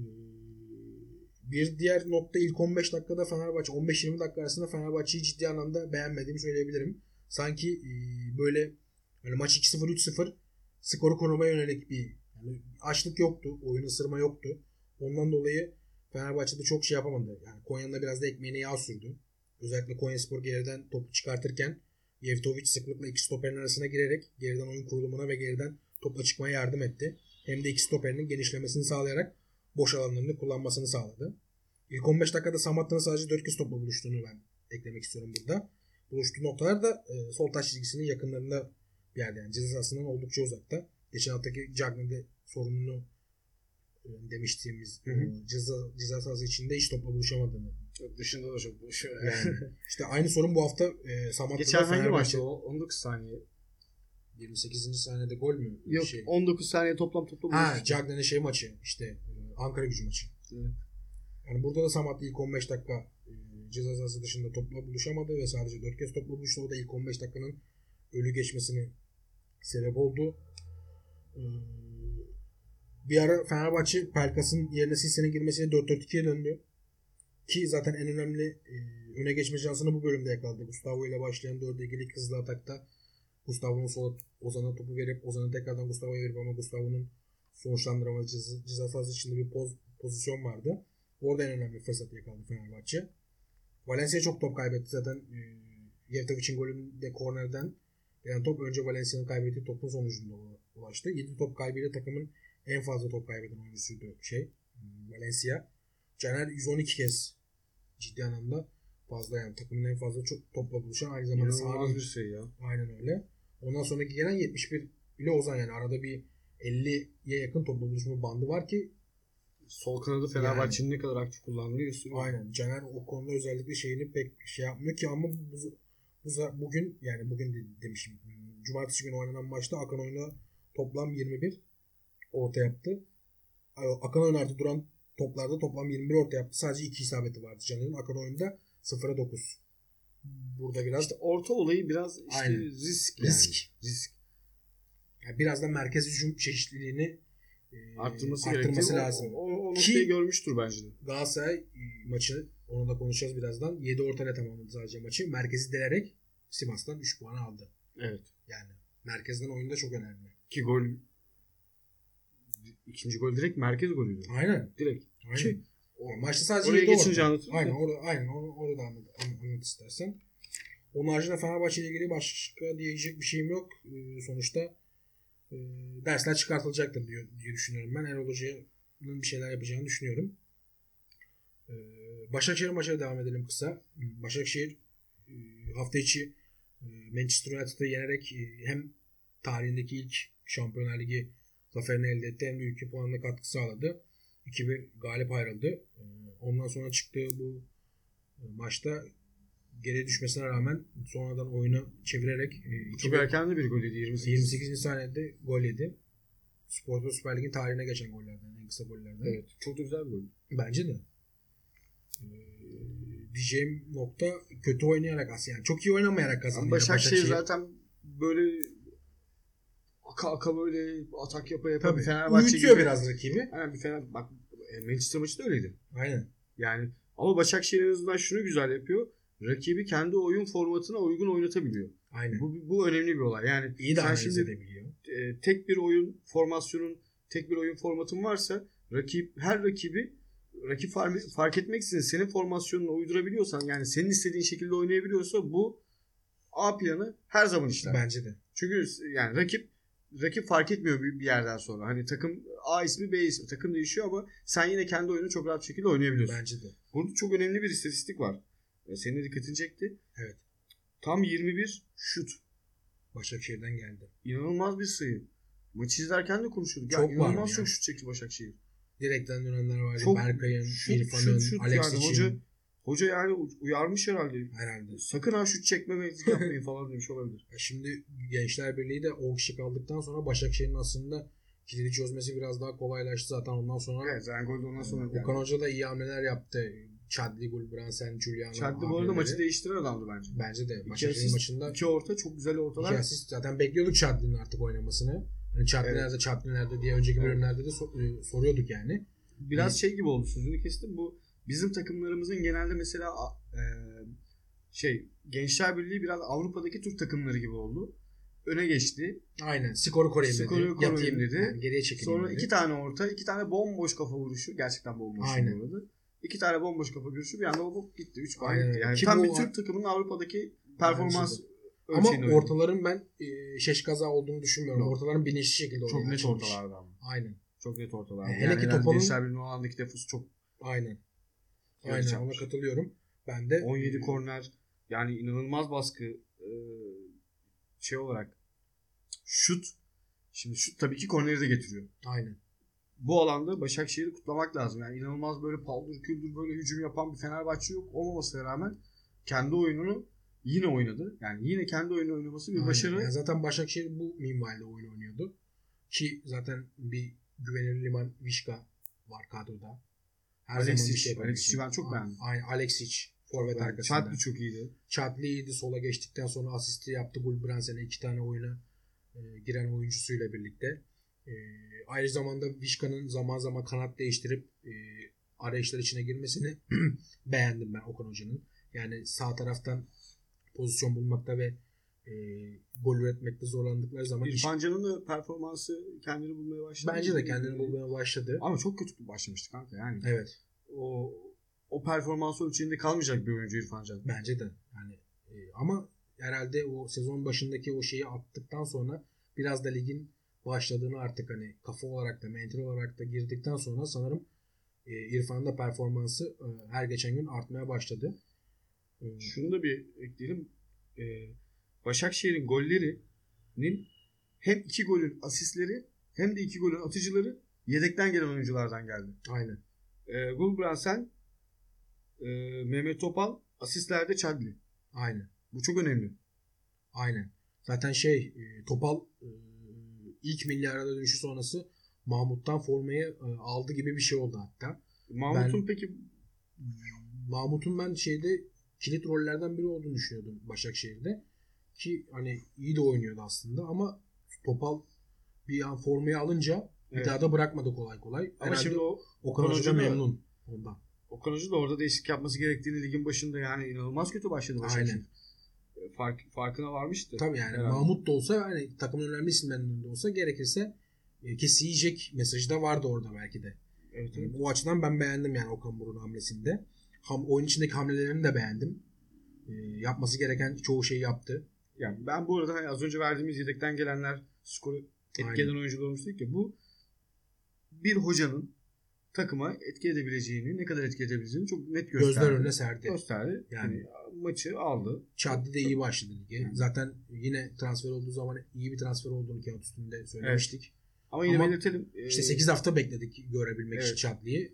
bir diğer nokta ilk 15 dakikada Fenerbahçe 15-20 dakika arasında Fenerbahçe'yi ciddi anlamda beğenmediğimi söyleyebilirim. Sanki e, böyle hani maç 2-0 3-0 skoru korumaya yönelik bir yani açlık yoktu. Oyun ısırma yoktu. Ondan dolayı Fenerbahçe'de çok şey yapamadı. Yani Konya'nın da biraz da ekmeğine yağ sürdü. Özellikle Konyaspor geriden topu çıkartırken Yevtovic sıklıkla iki stoperin arasına girerek geriden oyun kurulumuna ve geriden topla çıkmaya yardım etti. Hem de iki stoperinin genişlemesini sağlayarak boş alanlarını kullanmasını sağladı. İlk 15 dakikada Samatta'nın sadece 4 kez topla buluştuğunu ben eklemek istiyorum burada. Buluştuğu noktalar da e, sol taş çizgisinin yakınlarında bir yerde yani ceza sahasından oldukça uzakta. Geçen haftaki Cagney'de sorununu e, demiştiğimiz Hı hı. ceza, ceza sahası içinde hiç topla buluşamadığını. Dışında da çok buluşuyor. Yani işte aynı sorun bu hafta e, Samatta'da Geçen hangi maçta o? 19 saniye. 28. saniyede gol mü? Yok Şey. 19 saniye toplam toplam. Ha, buluştu. Cagney'in şey maçı işte e, Ankara gücü maçı. Evet. Yani burada da Samat ilk 15 dakika e, ceza sahası dışında topla buluşamadı ve sadece 4 kez topla buluştu. O da ilk 15 dakikanın ölü geçmesini sebep oldu. E, bir ara Fenerbahçe Pelkas'ın yerine Sisse'nin girmesiyle 4-4-2'ye döndü. Ki zaten en önemli e, öne geçme şansını bu bölümde yakaladı. Gustavo ile başlayan 4'e 2'lik hızlı atakta Gustavo'nun sola Ozan'a topu verip Ozan'ı tekrardan Gustavo'ya verip ama Gustavo'nun sonuçlandıramadığı ceza, ceza sahası içinde bir poz, pozisyon vardı. Orada en önemli fırsatı yakaladı Fenerbahçe. Valencia çok top kaybetti zaten. E, Yevtovic'in golünde kornerden gelen top önce Valencia'nın kaybettiği topun sonucunda ulaştı. 7 top kaybıyla takımın en fazla top kaybeden oyuncusuydu şey Valencia. Caner 112 kez ciddi anlamda fazla yani takımın en fazla çok topla buluşan aynı zamanda İnanılmaz sağ bir şey ya. Aynen öyle. Ondan sonraki gelen 71 ile Ozan yani arada bir 50'ye yakın topla buluşma bandı var ki Sol kanadı Fenerbahçe'nin ne kadar aktif kullandığı gösteriyor. aynen Caner o konuda özellikle şeyini pek şey yapmıyor ki ama bu, bu bugün yani bugün de- demişim cumartesi günü oynanan maçta Akan oyuna toplam 21 orta yaptı. Akan oyun artı duran toplarda toplam 21 orta yaptı. Sadece 2 isabeti vardı Caner'in. Akan oyunda 0'a 9. Burada biraz İşte orta olayı biraz işte Aynen. risk yani. Risk. Risk. yani biraz da merkez hücum çeşitliliğini e, Arttırması, arttırması lazım. O, o, o Ki- noktayı görmüştür bence. Galatasaray e, maçı onu da konuşacağız birazdan. 7 ortayla tamamladı sadece maçı. Merkezi delerek Sivas'tan 3 puan aldı. Evet. Yani merkezden oyunda çok önemli. İki gol ikinci gol direkt merkez golüydü. Aynen. Direkt. Aynen. Ki- O maçta sadece Oraya 7 geçince anlatırım Aynen orada aynen onu, orada anlat istersen. Onun haricinde Fenerbahçe ile ilgili başka diyecek bir şeyim yok. Ee, sonuçta e, dersler çıkartılacaktır diyor, diye düşünüyorum ben. Erol Hoca'nın bir şeyler yapacağını düşünüyorum. Ee, Başakşehir maçına devam edelim kısa. Başakşehir e, hafta içi e, Manchester United'ı yenerek e, hem tarihindeki ilk Şampiyonlar Ligi zaferini elde etti hem de ülke puanına katkı sağladı. 2-1 galip ayrıldı. Ee, Ondan sonra çıktığı bu e, maçta geri düşmesine rağmen sonradan oyunu çevirerek e, Çok 2-1 erken bir gol yedi 28. 28. saniyede gol yedi. Sporting Süper Lig'in tarihine geçen gollerden, en kısa gollerden. Evet. Çok da güzel bir gol. Bence de. Ee, diyeceğim nokta kötü oynayarak aslında yani çok iyi oynamayarak kazandı. Başakşehir Başakşehir- zaten böyle aka aka böyle atak yapa yapa Tabii. bir Fenerbahçe Uyutuyor gibi. biraz rakibi. Aynen bir Fener bak e, Manchester maçı da öyleydi. Aynen. Yani ama Başakşehir en azından şunu güzel yapıyor. Rakibi kendi oyun formatına uygun oynatabiliyor. Aynen. Bu, bu önemli bir olay. Yani iyi de sen şimdi edebiliyor. e, tek bir oyun formasyonun tek bir oyun formatın varsa rakip her rakibi rakip fark, fark etmeksizin senin formasyonuna uydurabiliyorsan yani senin istediğin şekilde oynayabiliyorsa bu A planı her zaman işler. Bence de. Çünkü yani rakip rakip fark etmiyor bir, yerden sonra. Hani takım A ismi B ismi takım değişiyor ama sen yine kendi oyunu çok rahat bir şekilde oynayabiliyorsun. Bence de. Burada çok önemli bir istatistik var. E, Senin de dikkatini çekti. Evet. Tam 21 şut. Başakşehir'den geldi. İnanılmaz bir sayı. Maçı izlerken de konuşuyorduk. Çok ya, var inanılmaz çok şut çekti Başakşehir. Direkten dönenler vardı. Çok Berkay'ın, İrfan'ın, şut, şut Alex yani. için. Hoca, hoca yani uyarmış herhalde. Herhalde. Sakın ha şut çekmemezlik yapmayın falan demiş olabilir. Şimdi Gençler Birliği de 10 kişi kaldıktan sonra Başakşehir'in aslında kilidi çözmesi biraz daha kolaylaştı zaten ondan sonra. Evet zaten golde ondan sonra. Okan Hoca da iyi hamleler yaptı. Chadli, Gulbransen, Juliano. Chadli bu arada maçı değiştiren adamdı bence. Bence de. Başakşehir maçında iki orta çok güzel ortalar. iki asist. Zaten bekliyorduk Chadli'nin artık oynamasını. Hani Chadli Evet. nerede, Chadli nerede diye önceki Evet. bölümlerde de e, soruyorduk yani. Biraz şey gibi oldu sözünü kestim. Bu bizim takımlarımızın genelde mesela e, şey Gençler Birliği biraz Avrupa'daki Türk takımları gibi oldu. Öne geçti. Aynen. Skoru koruyayım dedi. Skoru koruyayım dedi. Yani geriye çekileyim Sonra dedi. iki tane orta, iki tane bomboş kafa vuruşu. Gerçekten bomboş Aynen. arada. İki tane bomboş kafa vuruşu bir anda hop gitti. Üç puan gitti. Yani Ki tam bir Türk takımının Avrupa'daki performans Ama oynadı. ortaların ben e, şeş kaza olduğunu düşünmüyorum. Yok. Ortaların bilinçli şekilde çok net ama. Aynen. Çok net ortalardı. Hele yani ki herhalde Topal'ın- Gençler Birliği'nin o alandaki defusu çok Aynen. Aynen ona çarpmış. katılıyorum. Ben de 17 korner yani inanılmaz baskı e, şey olarak şut şimdi şut tabii ki korneri de getiriyor. Aynen. Bu alanda Başakşehir'i kutlamak lazım. Yani inanılmaz böyle paldır küldür böyle hücum yapan bir Fenerbahçe yok olmamasına rağmen kendi oyununu yine oynadı. Yani yine kendi oyunu oynaması bir Aynen. başarı. Yani zaten Başakşehir bu minvalde oyun oynuyordu. Ki zaten bir güvenilir liman Vişka var kadroda. Her Alexic, şey. Alexic'i ben çok beğendim. Aynen Alexic forvet arkasında. Çatlı çok iyiydi. Chatli iyiydi. Sola geçtikten sonra asisti yaptı. Gulbransen'e iki tane oyuna e, giren oyuncusuyla birlikte. E, aynı zamanda Vişka'nın zaman zaman kanat değiştirip e, arayışlar içine girmesini beğendim ben Okan Hoca'nın. Yani sağ taraftan pozisyon bulmakta ve e, gol üretmekte zorlandıkları zaman İrfan Can'ın da performansı kendini bulmaya başladı. bence de kendini bulmaya başladı. Ama çok kötü başlamıştı kanka yani. Evet. O o performans ölçeğinde kalmayacak bir oyuncu İrfan Can. Bence de. Yani e, ama herhalde o sezon başındaki o şeyi attıktan sonra biraz da ligin başladığını artık hani kafa olarak da mental olarak da girdikten sonra sanırım e, İrfan'ın da performansı e, her geçen gün artmaya başladı. E, Şunu da bir ekleyelim. Ee, Başakşehir'in gollerinin hem iki golün asistleri hem de iki golün atıcıları yedekten gelen oyunculardan geldi. aynen. Ee, Gulbrandsen, e, Mehmet Topal, asistlerde Çadli. Aynen. Bu çok önemli. Aynen. Zaten şey e, Topal e, ilk milli arada dönüşü sonrası Mahmut'tan formayı e, aldı gibi bir şey oldu hatta. Mahmut'un peki Mahmut'un ben şeyde kilit rollerden biri olduğunu düşünüyordum Başakşehir'de. Ki hani iyi de oynuyordu aslında ama Topal bir an formayı alınca Evet. bir daha da bırakmadı kolay kolay. ama Herhalde şimdi o Okan Okan Hoca memnun ondan. Okan Hoca da orada değişiklik yapması gerektiğini ligin başında yani inanılmaz kötü başladı Başakşehir. Aynen. E, Fark, farkına varmıştı. Tabii yani Herhalde. Mahmut da olsa hani takımın önemli isimlerinden de olsa gerekirse e, kesiyecek mesajı da vardı orada belki de. Evet, Yani evet. o açıdan ben beğendim yani Okan Buruk'un hamlesinde. Ham, oyun içindeki hamlelerini de beğendim. E, yapması gereken çoğu şeyi yaptı. Yani ben bu arada hani az önce verdiğimiz yedekten gelenler skoru etki eden oyuncular olmuş dedik ya bu bir hocanın takıma etki edebileceğini, ne kadar etki edebileceğini çok net gösterdi. Gözler önüne serdi. gösterdi. Yani- Yani maçı aldı. Chadli de iyi başladı lige. Zaten yine transfer olduğu zaman iyi bir transfer olduğunu kağıt üstünde söylemiştik. Ama yine Ama belirtelim. e, İşte 8 hafta bekledik görebilmek Evet. için Chadli'yi.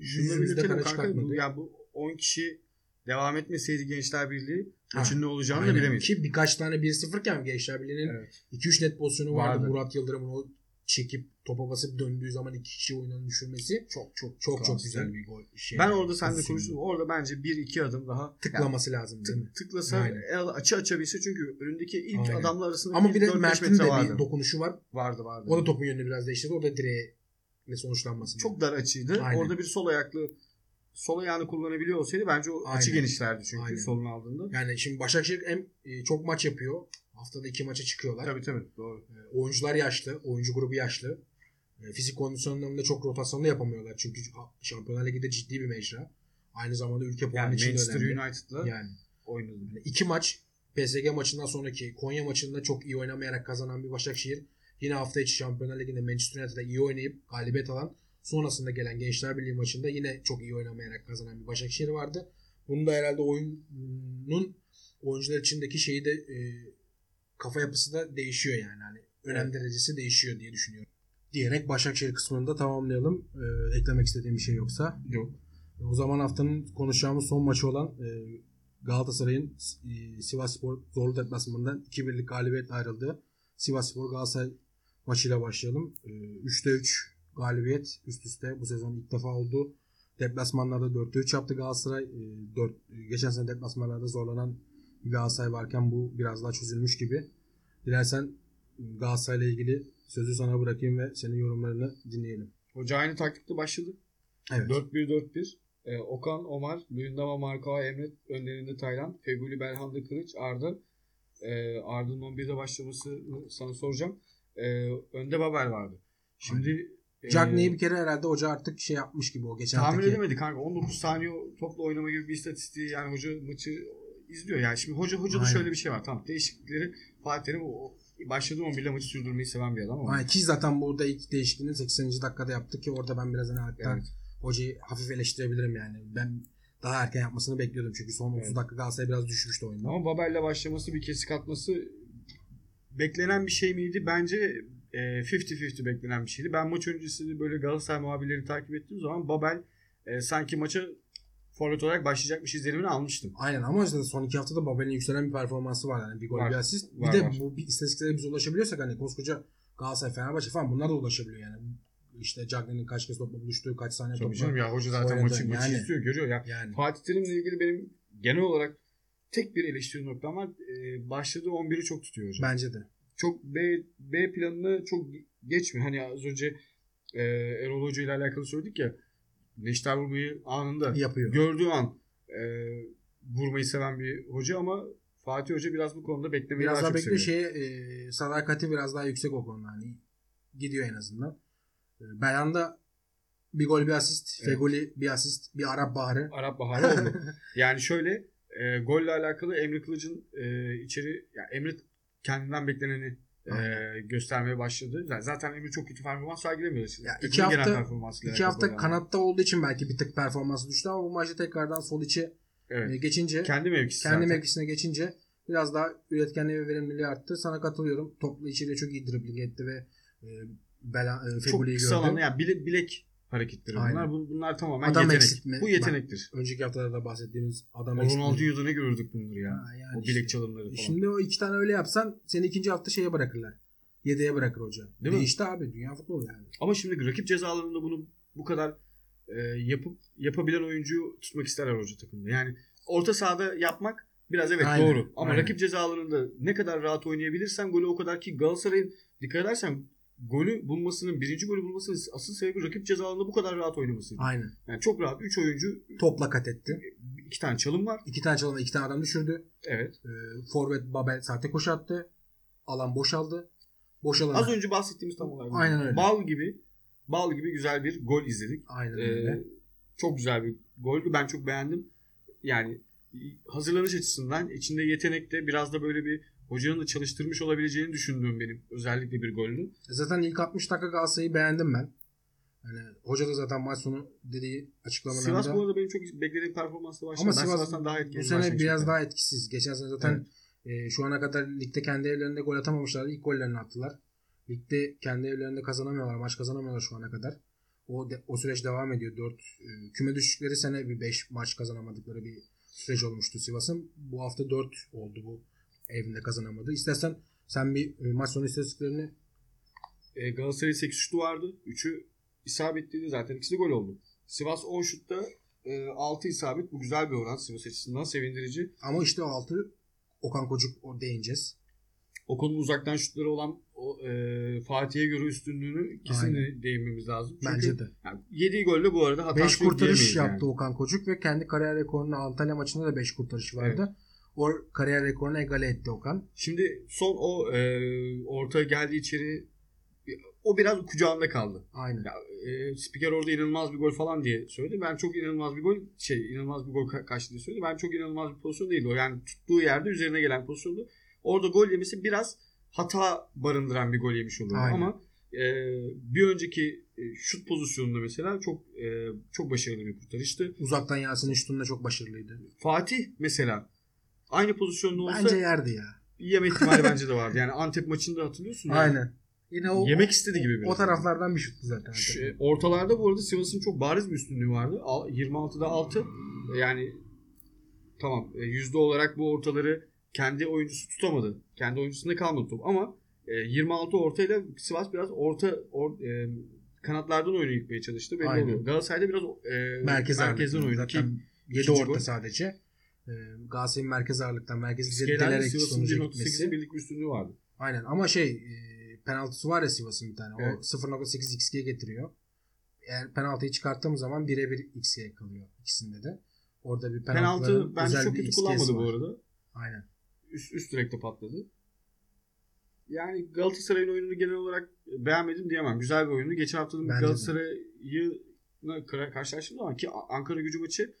şunu belirtelim kanka. Bu, yani bu 10 kişi devam etmeseydi Gençler Birliği maçın ne olacağını da Aynen. bilemeyiz. Ki birkaç tane 1-0 iken Gençler Birliği'nin Evet. 2-3 net pozisyonu vardı. Vardı. Murat Yıldırım'ın o çekip topa basıp döndüğü zaman iki kişi oyundan düşürmesi Çok çok çok çok güzel bir gol. Şey, Ben orada seninle konuştum. Orada bence 1-2 adım daha yani Tıklaması lazım değil mi? tık, tıklasa Aynen. açı açabilse çünkü önündeki ilk Aynen. adamlar arasında Ama bir de 4-5 Mert'in de vardı. bir dokunuşu var. vardı vardı. O da topun yönünü biraz değiştirdi. O da direğe sonuçlanmasın. çok dar açıydı. Aynen. Orada bir sol ayaklı sol ayağını kullanabiliyor olsaydı bence o açı Aynen. genişlerdi çünkü Aynen. solun aldığında. Yani şimdi Başakşehir hem e, çok maç yapıyor. Haftada iki maça çıkıyorlar. Tabii tabii doğru. E, Oyuncular yaşlı. Oyuncu grubu yaşlı. E, Fizik kondisyonlarında çok rotasyonlu yapamıyorlar. Çünkü Şampiyonlar Ligi'de ciddi bir mecra. Aynı zamanda ülke puanı Yani için Manchester önemli. United'la Yani oynadı. Yani iki maç PSG maçından sonraki Konya maçında çok iyi oynamayarak kazanan bir Başakşehir yine hafta içi Şampiyonlar Ligi'nde Manchester United'da iyi oynayıp galibiyet alan sonrasında gelen Gençler Birliği maçında yine çok iyi oynamayarak kazanan bir Başakşehir vardı. Bunun da herhalde oyunun oyuncular içindeki şeyi de e, kafa yapısı da değişiyor yani. Hani önem Evet. derecesi değişiyor diye düşünüyorum. Diyerek Başakşehir kısmını da tamamlayalım. Ee, eklemek istediğim bir şey yoksa. Yok. O zaman haftanın konuşacağımız son maçı olan e, Galatasaray'ın e, Sivasspor zorlu deplasmanından 2-1'lik galibiyetle ayrıldığı Sivasspor Galatasaray maçıyla başlayalım. E, 3'te 3 galibiyet üst üste bu sezon ilk defa oldu. Deplasmanlarda 4'te 3 yaptı Galatasaray. E, 4, geçen sene deplasmanlarda zorlanan bir Galatasaray varken bu biraz daha çözülmüş gibi. Dilersen Galatasaray'la ilgili sözü sana bırakayım ve senin yorumlarını dinleyelim. Hoca aynı taktikte başladı. Evet. 4-1-4-1. Ee, Okan, Omar, Luyendama, Markao, Emre önlerinde Taylan, Feguli, Belhanda, Kılıç, Arda. Ee, Arda'nın 11'de başlamasını sana soracağım. Ee, önde Babel vardı. Şimdi e, Cagney'i bir kere herhalde hoca artık şey yapmış gibi o geçen tahmin haftaki- edemedi kanka. 19 saniye topla oynama gibi bir istatistiği yani hoca maçı izliyor. Yani şimdi hoca hocada Aynen. şöyle bir şey var. Tamam değişiklikleri Fatih Terim başladığı 11'le maçı sürdürmeyi seven bir adam ama. Aynen, ki zaten burada ilk değişikliğini 80. dakikada yaptı ki orada ben biraz hani hatta Evet. hocayı hafif eleştirebilirim yani. Ben daha erken yapmasını bekliyordum çünkü son 30 Evet. dakika Galatasaray biraz düşmüştü oyunda. Ama Babel'le başlaması bir kesik atması beklenen bir şey miydi? Bence 50-50 beklenen bir şeydi. Ben maç öncesi böyle Galatasaray muhabirlerini takip ettiğim zaman Babel e, sanki maça forvet olarak başlayacakmış izlenimini almıştım. Aynen ama işte son iki haftada Babel'in yükselen bir performansı var yani bir gol Var. bir asist. Var, bir de var. bu bir istatistiklere biz ulaşabiliyorsak hani koskoca Galatasaray Fenerbahçe falan bunlar da ulaşabiliyor yani. İşte Cagney'in kaç kez topla buluştuğu, kaç saniye Tabii topla. canım ya hoca zaten maçı, maçı Yani. istiyor görüyor ya. Yani Fatih Terim'le ilgili benim genel olarak tek bir eleştiri noktam var. E, başladığı 11'i çok tutuyor hocam. bence de. Çok B, B planını çok geçmiyor. Hani az önce e, Erol Hoca ile alakalı söyledik ya Neşter vurmayı anında Yapıyor. gördüğü an e, vurmayı seven bir hoca ama Fatih Hoca biraz bu konuda beklemeyi Biraz daha daha bekliyor. Şeye, e, sadakati biraz daha yüksek o konuda. Hani gidiyor en azından. E, Belhanda bir gol bir asist. Evet. Fegoli bir asist. Bir Arap Baharı. Arap Baharı oldu. yani şöyle e, golle alakalı Emre Kılıç'ın e, içeri ya Emre kendinden bekleneni e, göstermeye başladı. Yani Zaten Emre çok kötü performans sergilemiyor. Ya iki hafta- performansıyla İki hafta yani. kanatta olduğu için belki bir tık performansı düştü ama bu maçta tekrardan sol içe Evet. e, geçince Kendi mevkisi kendi zaten. mevkisine geçince biraz daha üretkenliği ve verimliliği arttı. Sana katılıyorum. Toplu içeriye çok iyi dribbling etti ve e, Bela, e, çok kısa gördü. alanda yani bilek, bilek hareketleri Aynen. bunlar. Bu- Bunlar tamamen Adam yetenek. eksiltme. Bu yetenektir. Önceki haftalarda bahsettiğimiz adam. Ronaldinho'da ne gördük bunları ya. Ha, yani o işte. bilek çalımları falan. Şimdi o iki tane öyle yapsan seni ikinci hafta şeye bırakırlar. Yedeğe bırakır hoca. Değil mi? Değişti abi. Dünya futbolu yani. Ama şimdi rakip cezalarında bunu bu kadar e, yapıp yapabilen oyuncuyu tutmak isterler hoca takımda. Yani orta sahada yapmak biraz evet Aynen, doğru. Ama aynen. rakip ceza alanında ne kadar rahat oynayabilirsen golü o kadar ki Galatasaray'ın dikkat edersen golü bulmasının, birinci golü bulmasının asıl sebebi rakip ceza alanında bu kadar rahat oynamasıydı. Aynen. Yani çok rahat 3 oyuncu Topla kat etti. iki tane çalım var. İki tane çalımda iki tane adam düşürdü. Evet. Ee, Forvet Babel sahte koşu attı. Alan boşaldı. Boşalan. Az önce bahsettiğimiz tam olarak. bu. Aynen öyle. Bal gibi bal gibi güzel bir gol izledik. Aynen Ee, öyle. çok güzel bir goldü. Ben çok beğendim. Yani hazırlanış açısından içinde yetenek de biraz da böyle bir hocanın da çalıştırmış olabileceğini düşündüğüm benim özellikle bir goldü. Zaten ilk 60 dakika Galatasaray'ı beğendim ben. Yani hoca da zaten maç sonu dediği açıklamalarında. Sivas bu arada benim çok beklediğim performansla başladı. Ama ben Sivas daha etkili. bu sene biraz daha etkisiz. Geçen sene zaten e, şu ana kadar ligde kendi evlerinde gol atamamışlardı. İlk gollerini attılar. Ligde kendi evlerinde kazanamıyorlar. Maç kazanamıyorlar şu ana kadar. O de- o süreç devam ediyor. 4 küme düştükleri sene bir 5 maç kazanamadıkları bir süreç olmuştu Sivas'ın. Bu hafta 4 oldu bu evinde kazanamadı. İstersen sen bir e, maç sonu istatistiklerini E, Galatasaray'ın 8 şutu vardı. 3'ü isabetliydi zaten. İkisi gol oldu. Sivas 10 şutta e, 6 isabet. Bu güzel bir oran Sivas açısından sevindirici. ama işte o altı Okan Kocuk o değineceğiz. O konunun uzaktan şutları olan o, e, Fatih'e göre üstünlüğünü kesin Aynen. değinmemiz lazım. Çünkü Bence de. yani yediği golle bu arada hatası 5 yok kurtarış yaptı yani. Okan Kocuk ve kendi kariyer rekorunu Antalya maçında da 5 kurtarışı vardı. O kariyer rekorunu egale etti Okan. Şimdi son o e, orta geldi içeri o biraz kucağında kaldı. Aynen. Ya, e, spiker orada inanılmaz bir gol falan diye söyledi. Ben çok inanılmaz bir gol şey inanılmaz bir gol ka- kaçtı diye söyledi. Ben çok inanılmaz bir pozisyon değildi o. Yani tuttuğu yerde üzerine gelen pozisyondu. Orada gol yemesi biraz hata barındıran bir gol yemiş oluyor. Aynen. Ama e, bir önceki e, şut pozisyonunda mesela çok e, çok başarılı bir kurtarıştı. Uzaktan Yasin'in şutunda çok başarılıydı. Fatih mesela aynı pozisyonda olsa Bence yerdi ya. yeme ihtimali bence de vardı. Yani Antep maçında hatırlıyorsun. Yani. Aynen. Yine o Yemek istedi gibi biraz. o taraflardan bir şuttu zaten. Şu- e, ortalarda bu arada Sivas'ın çok bariz bir üstünlüğü vardı. Al- 26'da 6. Yani tamam e, yüzde olarak bu ortaları kendi oyuncusu tutamadı. Kendi oyuncusunda kalmadı top ama e, 26 ortayla Sivas biraz orta or, e, kanatlardan oyunu yıkmaya çalıştı. Belli Aynen. oluyor. Galatasaray'da biraz e, merkez merkezden oynadı Zaten 7 ikinci orta gol. sadece. Ee, Galatasaray'ın merkez ağırlıktan merkez İskelelerle delerek Sivas'ın sonuca 1.8'i gitmesi. birlik bir üstünlüğü vardı. Aynen ama şey e, penaltısı var ya Sivas'ın bir tane. O Evet. 0.8 XG getiriyor. Eğer penaltıyı çıkarttığımız zaman birebir XG kalıyor ikisinde de. Orada bir Penaltı bence çok kötü kullanmadı bu arada. Aynen. üst, üst direkte patladı. Yani Galatasaray'ın oyununu genel olarak beğenmedim diyemem. Güzel bir oyundu. Geçen hafta. Galatasaray'ı karşılaştım ama ki Ankara gücü maçı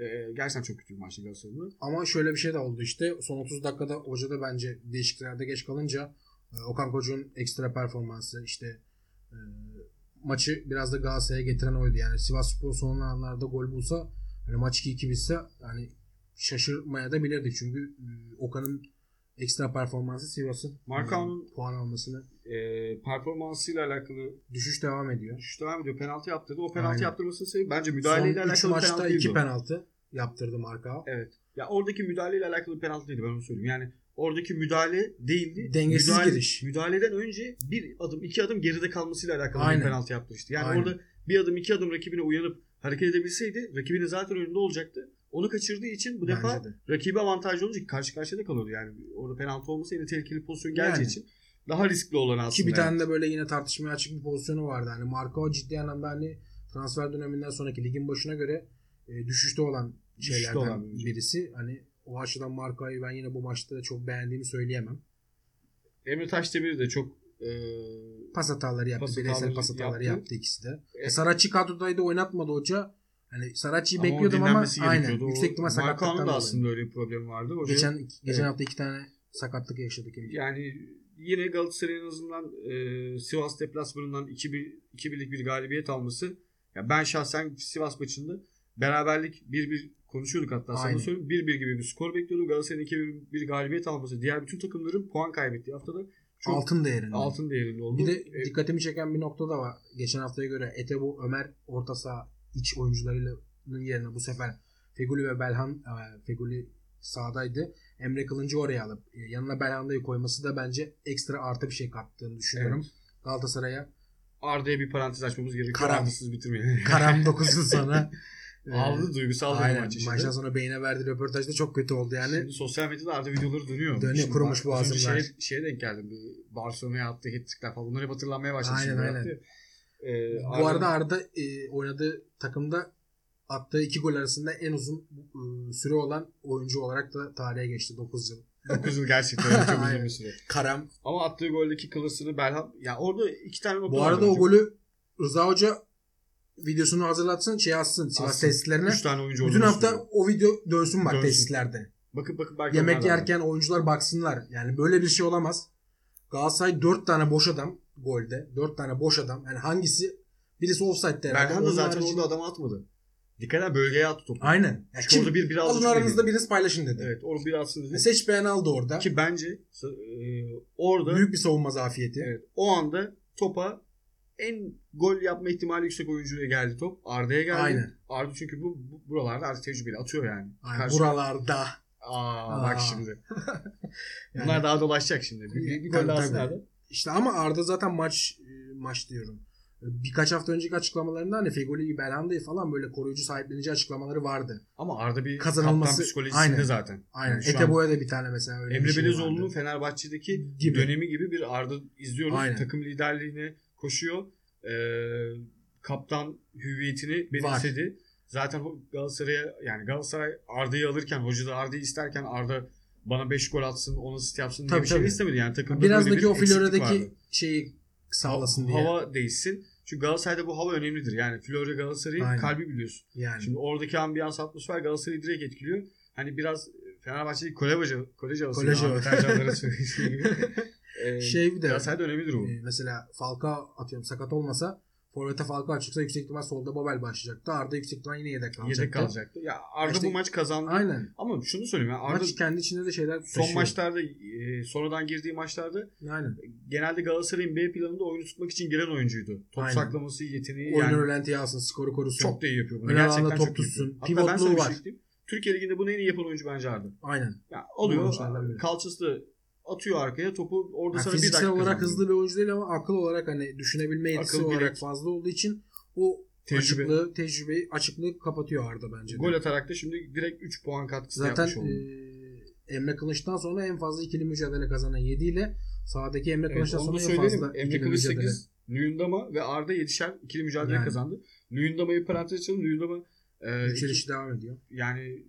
e, gerçekten çok kötü bir maçtı Galatasaray'ın. Ama şöyle bir şey de oldu işte. Son 30 dakikada hoca da bence değişikliklerde geç kalınca e, Okan Koç'un ekstra performansı işte e, maçı biraz da Galatasaray'a getiren oydu. Yani Sivas Spor son anlarda gol bulsa hani maç 2-2 bitse hani şaşırmaya da bilirdik. Çünkü e, Okan'ın ekstra performansı Sivas'ın Markao'nun- e, puan almasını E, performansıyla alakalı düşüş devam ediyor. düşüş devam ediyor. Penaltı yaptırdı. O penaltı Aynen. yaptırmasının sebebi bence Son müdahaleyle 3 alakalı maçta penaltı 2 değildi o. penaltı yaptırdı Marka. Evet. Ya oradaki müdahaleyle alakalı bir penaltı değildi ben onu söyleyeyim. Yani oradaki müdahale değildi. Dengesiz Müdahale- giriş. Müdahaleden önce bir adım iki adım geride kalmasıyla alakalı Aynen. bir penaltı yaptırmıştı. Yani Aynen. orada bir adım iki adım rakibine uyanıp hareket edebilseydi rakibinin zaten önünde olacaktı. Onu kaçırdığı için bu defa Bence de. rakibi avantajlı olunca karşı karşıya da kalıyordu. Yani orada penaltı olmasa yine tehlikeli pozisyon geleceği Yani. için daha riskli olan aslında. Ki bir tane de böyle yine tartışmaya açık bir pozisyonu vardı. Hani Marco ciddi anlamda hani transfer döneminden sonraki ligin başına göre e, düşüşte olan Düşüşte şeylerden olan bir oyuncu. birisi. Hani o açıdan Marco'yu ben yine bu maçta çok beğendiğimi söyleyemem. Emre Taşdemir de çok e, Pas hataları yaptı. Pas bireysel pas hataları yaptı. yaptı, ikisi de. E, E, Saracchi kadrodaydı oynatmadı hoca. Hani Saracchi'yi bekliyordum ama aynen. O- Yüksek ihtimal sakatlıktan da aslında öyle bir problemi vardı. Hoca, Geçen, geçen Evet. hafta iki tane sakatlık yaşadık. Yani yine Galatasaray'ın azından e, Sivas deplasmanından 2-1 2-1'lik bir galibiyet alması. Ya ben şahsen Sivas maçında beraberlik 1-1 konuşuyorduk hatta sana Aynen. söyleyeyim. 1-1 gibi bir skor bekliyordum. Galatasaray'ın 2-1 bir galibiyet alması. Diğer bütün takımların puan kaybettiği haftada çok altın, Altın değerinde. değerinde oldu. Bir de E, dikkatimi çeken bir nokta da var. Geçen haftaya göre Etebo Ömer orta saha iç oyuncularının yerine bu sefer Feguli ve Belhan e, Feguli sağdaydı. Emre Kılıncı oraya alıp e, yanına Belhanda'yı koyması da bence ekstra artı bir şey kattığını düşünüyorum. Galatasaray'a Arda'ya bir parantez açmamız gerekiyor. Karam. Arda'sız bitirmeyelim. Karam 9 yıl sonra e, Aldı duygusal bir maç içinde. maçtan sonra beyine verdiği röportajda çok kötü oldu yani. Şimdi sosyal medyada Arda videoları dönüyor. Dönüyor, Şimdi kurumuş boğazımlar. Şeye, şeye denk geldim. Barcelona'ya attığı hat-trickler falan. Bunlar hep hatırlanmaya başladı. Aynen, aynen. Ee, Bu arada Arda e, oynadığı takımda attığı iki gol arasında en uzun e, süre olan oyuncu olarak da tarihe geçti 9 yıl. 9 yıl gerçekten çok uzun bir süre. Karam. Ama attığı goldeki klasını Belham... Ya orada iki tane Bu arada o golü Rıza Hoca videosunu hazırlatsın şey yazsın Sivas Aslında tesislerine. Üç tane oyuncu Bütün hafta söylüyor. o video dönsün bak Dönsün. tesislerde. Bakıp bakıp belki Yemek da var. yerken oyuncular baksınlar. Yani böyle bir şey olamaz. Galatasaray 4 tane boş adam golde. 4 tane boş adam. Yani hangisi birisi offside'de herhalde. Belham da zaten orada adamı atmadı. Dikkat et bölgeye attı topu. Aynen. Ya Çünkü kim, orada bir biraz alın aranızda biriniz paylaşın dedi. Evet onu bir atsın dedi. E, Seç beğen aldı orada. Ki bence e, orada Büyük bir savunma zafiyeti. Evet. O anda topa en gol yapma ihtimali yüksek oyuncuya geldi top. Arda'ya geldi. Aynen. Arda çünkü bu, bu buralarda artık tecrübeli atıyor yani. Aynen. Karşı- Buralarda. Aa, bak Aa. şimdi. Yani- Bunlar daha dolaşacak şimdi. Bir, bir, bir gol daha. İşte ama Arda zaten maç e, maç diyorum. Birkaç hafta önceki açıklamalarında hani Fegoli'yi, Belhanda'yı falan böyle koruyucu sahiplenici açıklamaları vardı. Ama Arda bir Kazanılması- kaptan psikolojisinde Aynen. zaten. Aynen. Yani Eteboy'a da bir tane mesela öyle Emre şey Belezoğlu'nun. Fenerbahçe'deki Gibi. dönemi gibi bir Arda izliyoruz. Aynen. Takım liderliğine koşuyor. Ee, kaptan hüviyetini benimsedi. Zaten Galatasaray'a yani Galatasaray Arda'yı alırken hoca da Arda'yı isterken Arda bana 5 gol atsın, onu asist yapsın diye Tabii, bir şey tabii. istemedi. Yani takımda Biraz böyle da bir o vardı. şeyi sağlasın diye. Hava değişsin. Çünkü Galatasaray'da bu hava önemlidir. Yani Florya Galatasaray'ın kalbi biliyorsun. Yani. Şimdi oradaki ambiyans atmosfer Galatasaray'ı direkt etkiliyor. Hani biraz Fenerbahçe'yi kolej havası, kolej havası. Kolej havası. Şey bir de Galatasaray'da önemlidir bu. e, mesela Falcao atıyorum sakat olmasa Forvet'e Falcao çıksa yüksek ihtimal solda Babel başlayacaktı. Arda yüksek ihtimal yine yedek kalacaktı. Yedek kalacaktı. Ya Arda İşte- bu maç kazandı. Aynen. Ama şunu söyleyeyim ya Arda Maç kendi içinde de şeyler son taşıyor. maçlarda e, sonradan girdiği maçlarda Aynen. genelde Galatasaray'ın B planında oyunu tutmak için giren oyuncuydu. Top Aynen. saklaması yeteneği Oyunu yani rölantiye alsın, skoru korusun. çok da iyi yapıyor bunu. Ön Gerçekten top çok tutsun. Pivotluğu bir var. şey. Türkiye Ligi'nde bunu en iyi yapan oyuncu bence Arda. Aynen. Ya biri. kalçası da atıyor arkaya topu orada Yani sana bir fiziksel dakika olarak hızlı bir oyuncu değil ama akıl olarak hani düşünebilme yetisi Akıl, olarak bilek. fazla olduğu için o Tecrübe. açıklığı, tecrübeyi, açıklığı kapatıyor Arda bence. de. Gol atarak da şimdi direkt 3 puan katkısı Zaten yapmış oldu. e, Emre Kılıç'tan sonra en fazla ikili mücadele kazanan 7 ile sağdaki Emre Evet, Kılıç'tan sonra en fazla Emre Kılıç mücadele. 8, Nuyundama ve Arda 7'şer ikili mücadele Yani. kazandı. Nuyundama'yı parantez açalım. Nuyundama e, Yükselişi devam ediyor. yani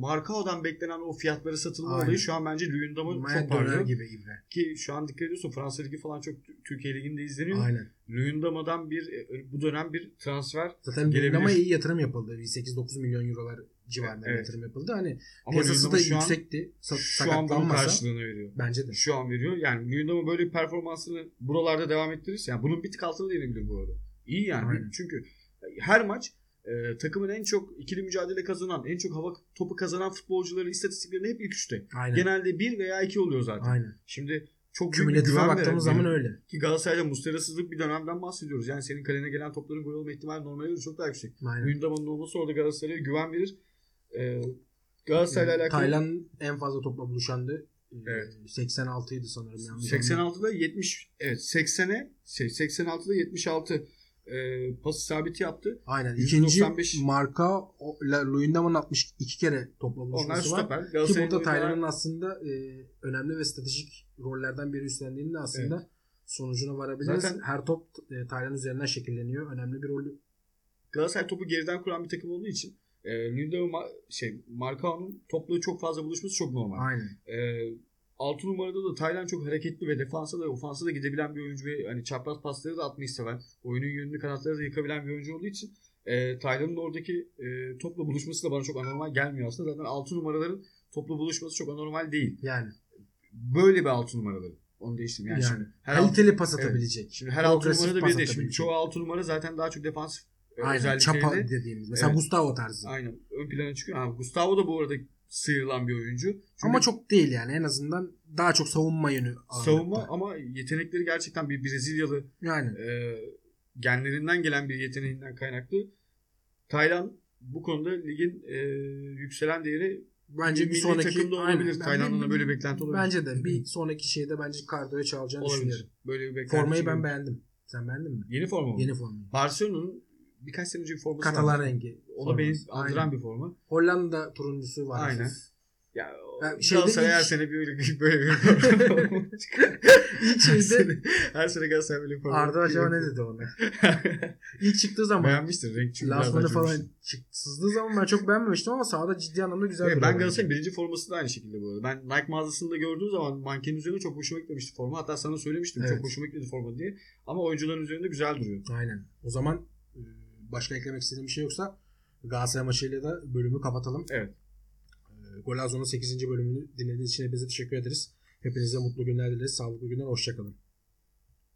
Markao'dan beklenen o fiyatları satılma Aynen. olayı şu an bence Luyendama Maya çok parlıyor. gibi İbre. Ki şu an dikkat ediyorsun Fransa Ligi falan çok Türkiye Ligi'nde izleniyor. Aynen. Luyendama'dan bir e, bu dönem bir transfer Zaten. Luyendam'a iyi yatırım yapıldı. Bir 8-9 milyon eurolar civarında Evet. yatırım yapıldı. Hani ama piyasası da Luyendama şu an, yüksekti. Sa- şu an bunun karşılığını veriyor. bence de. Şu an veriyor. Yani Luyendama böyle bir performansını buralarda devam ettirirse yani bunun bir tık altına değinebilir bu arada. İyi yani. Aynen. Çünkü her maç e, takımın en çok ikili mücadele kazanan, en çok hava topu kazanan futbolcuları istatistiklerinde hep ilk üçte. Aynen. Genelde bir veya iki oluyor zaten. Aynen. Şimdi çok Kümülatife baktığımız zaman öyle. Ki Galatasaray'da Muslera'sızlık bir dönemden bahsediyoruz. Yani senin kalene gelen topların gol olma ihtimali normale göre çok daha yüksek. Luyendama'nın olması orada Galatasaray'a güven verir. E, Galatasaray'la alakalı Taylan en fazla topla buluşandı. Ee, Evet. 86 idi sanırım. yanlış 86'da 70 evet 80'e şey 86'da 76 e, pas isabeti yaptı. Aynen. 195 İkinci marka Luyendama'nın 62 kere topla Onlar buluşması var. stoper. Ki burada Taylan'ın aslında e, önemli ve stratejik rollerden biri üstlendiğinde aslında sonucuna varabiliriz. Zaten- Her top e, Taylan üzerinden şekilleniyor. Önemli bir rolü. Galatasaray topu geriden kuran bir takım olduğu için e, Luyendama Ma- şey Marcao'nun topla çok fazla buluşması çok normal. Aynen. E, 6 numarada da Taylan çok hareketli ve defansa da ofansa da gidebilen bir oyuncu ve hani çapraz pasları da atmayı seven, oyunun yönünü kanatları da yıkabilen bir oyuncu olduğu için e, Taylan'ın oradaki e, topla buluşması da bana çok anormal gelmiyor aslında. Zaten 6 numaraların topla buluşması çok anormal değil. Yani. Böyle bir 6 numaraları. Onu değiştirdim. Yani, Yani. şimdi her altı- Kaliteli pas atabilecek. Şimdi her 6 Progresif numarada pas bir de şimdi çoğu 6 numara zaten daha çok defansif e, Aynen. özelliklerinde Çapa dediğimiz. Mesela Evet. Gustavo tarzı. aynen ön plana çıkıyor. Ha, Gustavo da bu arada sıyrılan bir oyuncu. Çünkü Ama çok değil yani. En azından daha çok savunma yönü. savunma ağırlıkta. ama yetenekleri gerçekten bir Brezilyalı Yani. e, genlerinden gelen bir yeteneğinden kaynaklı. Taylan bu konuda ligin e, yükselen değeri Bence bir sonraki takımda olabilir. Aynen. Da böyle beklenti olabilir. Bence de bir sonraki şeyde bence Cardo'ya çalacağını olabilir. düşünüyorum. Böyle bir beklenti. Formayı ben beğendim. Sen beğendin mi? Yeni forma mı? Yeni formayı. Barcelona'nın birkaç sene önce bir forması Katalan vardı. rengi. Ona benz andıran bir forma. Hollanda turuncusu var. Aynen. hafif. Ya Ya şeyde Galatasaray her sene böyle böyle bir forma. İlk her şeyde sene, her sene Galatasaray böyle forma. Arda acaba ne dedi ona? İlk çıktığı zaman Beğenmiştir renk çünkü daha falan çözmüştür. çıktı, sızdığı zaman ben çok beğenmemiştim ama sahada ciddi anlamda güzel Evet, ben Galatasaray'ın birinci forması da aynı şekilde bu arada. Ben Nike mağazasında gördüğüm zaman mankenin üzerine çok hoşuma gitmemişti forma. Hatta sana söylemiştim Evet. çok hoşuma gitmedi forma diye. Ama oyuncuların üzerinde güzel duruyor. Aynen. O zaman başka eklemek istediğim bir şey yoksa Galatasaray maçıyla da bölümü kapatalım. Evet. E, Golazo'nun 8. bölümünü dinlediğiniz için hepinize teşekkür ederiz. Hepinize mutlu günler dileriz. Sağlıklı günler. Hoşçakalın.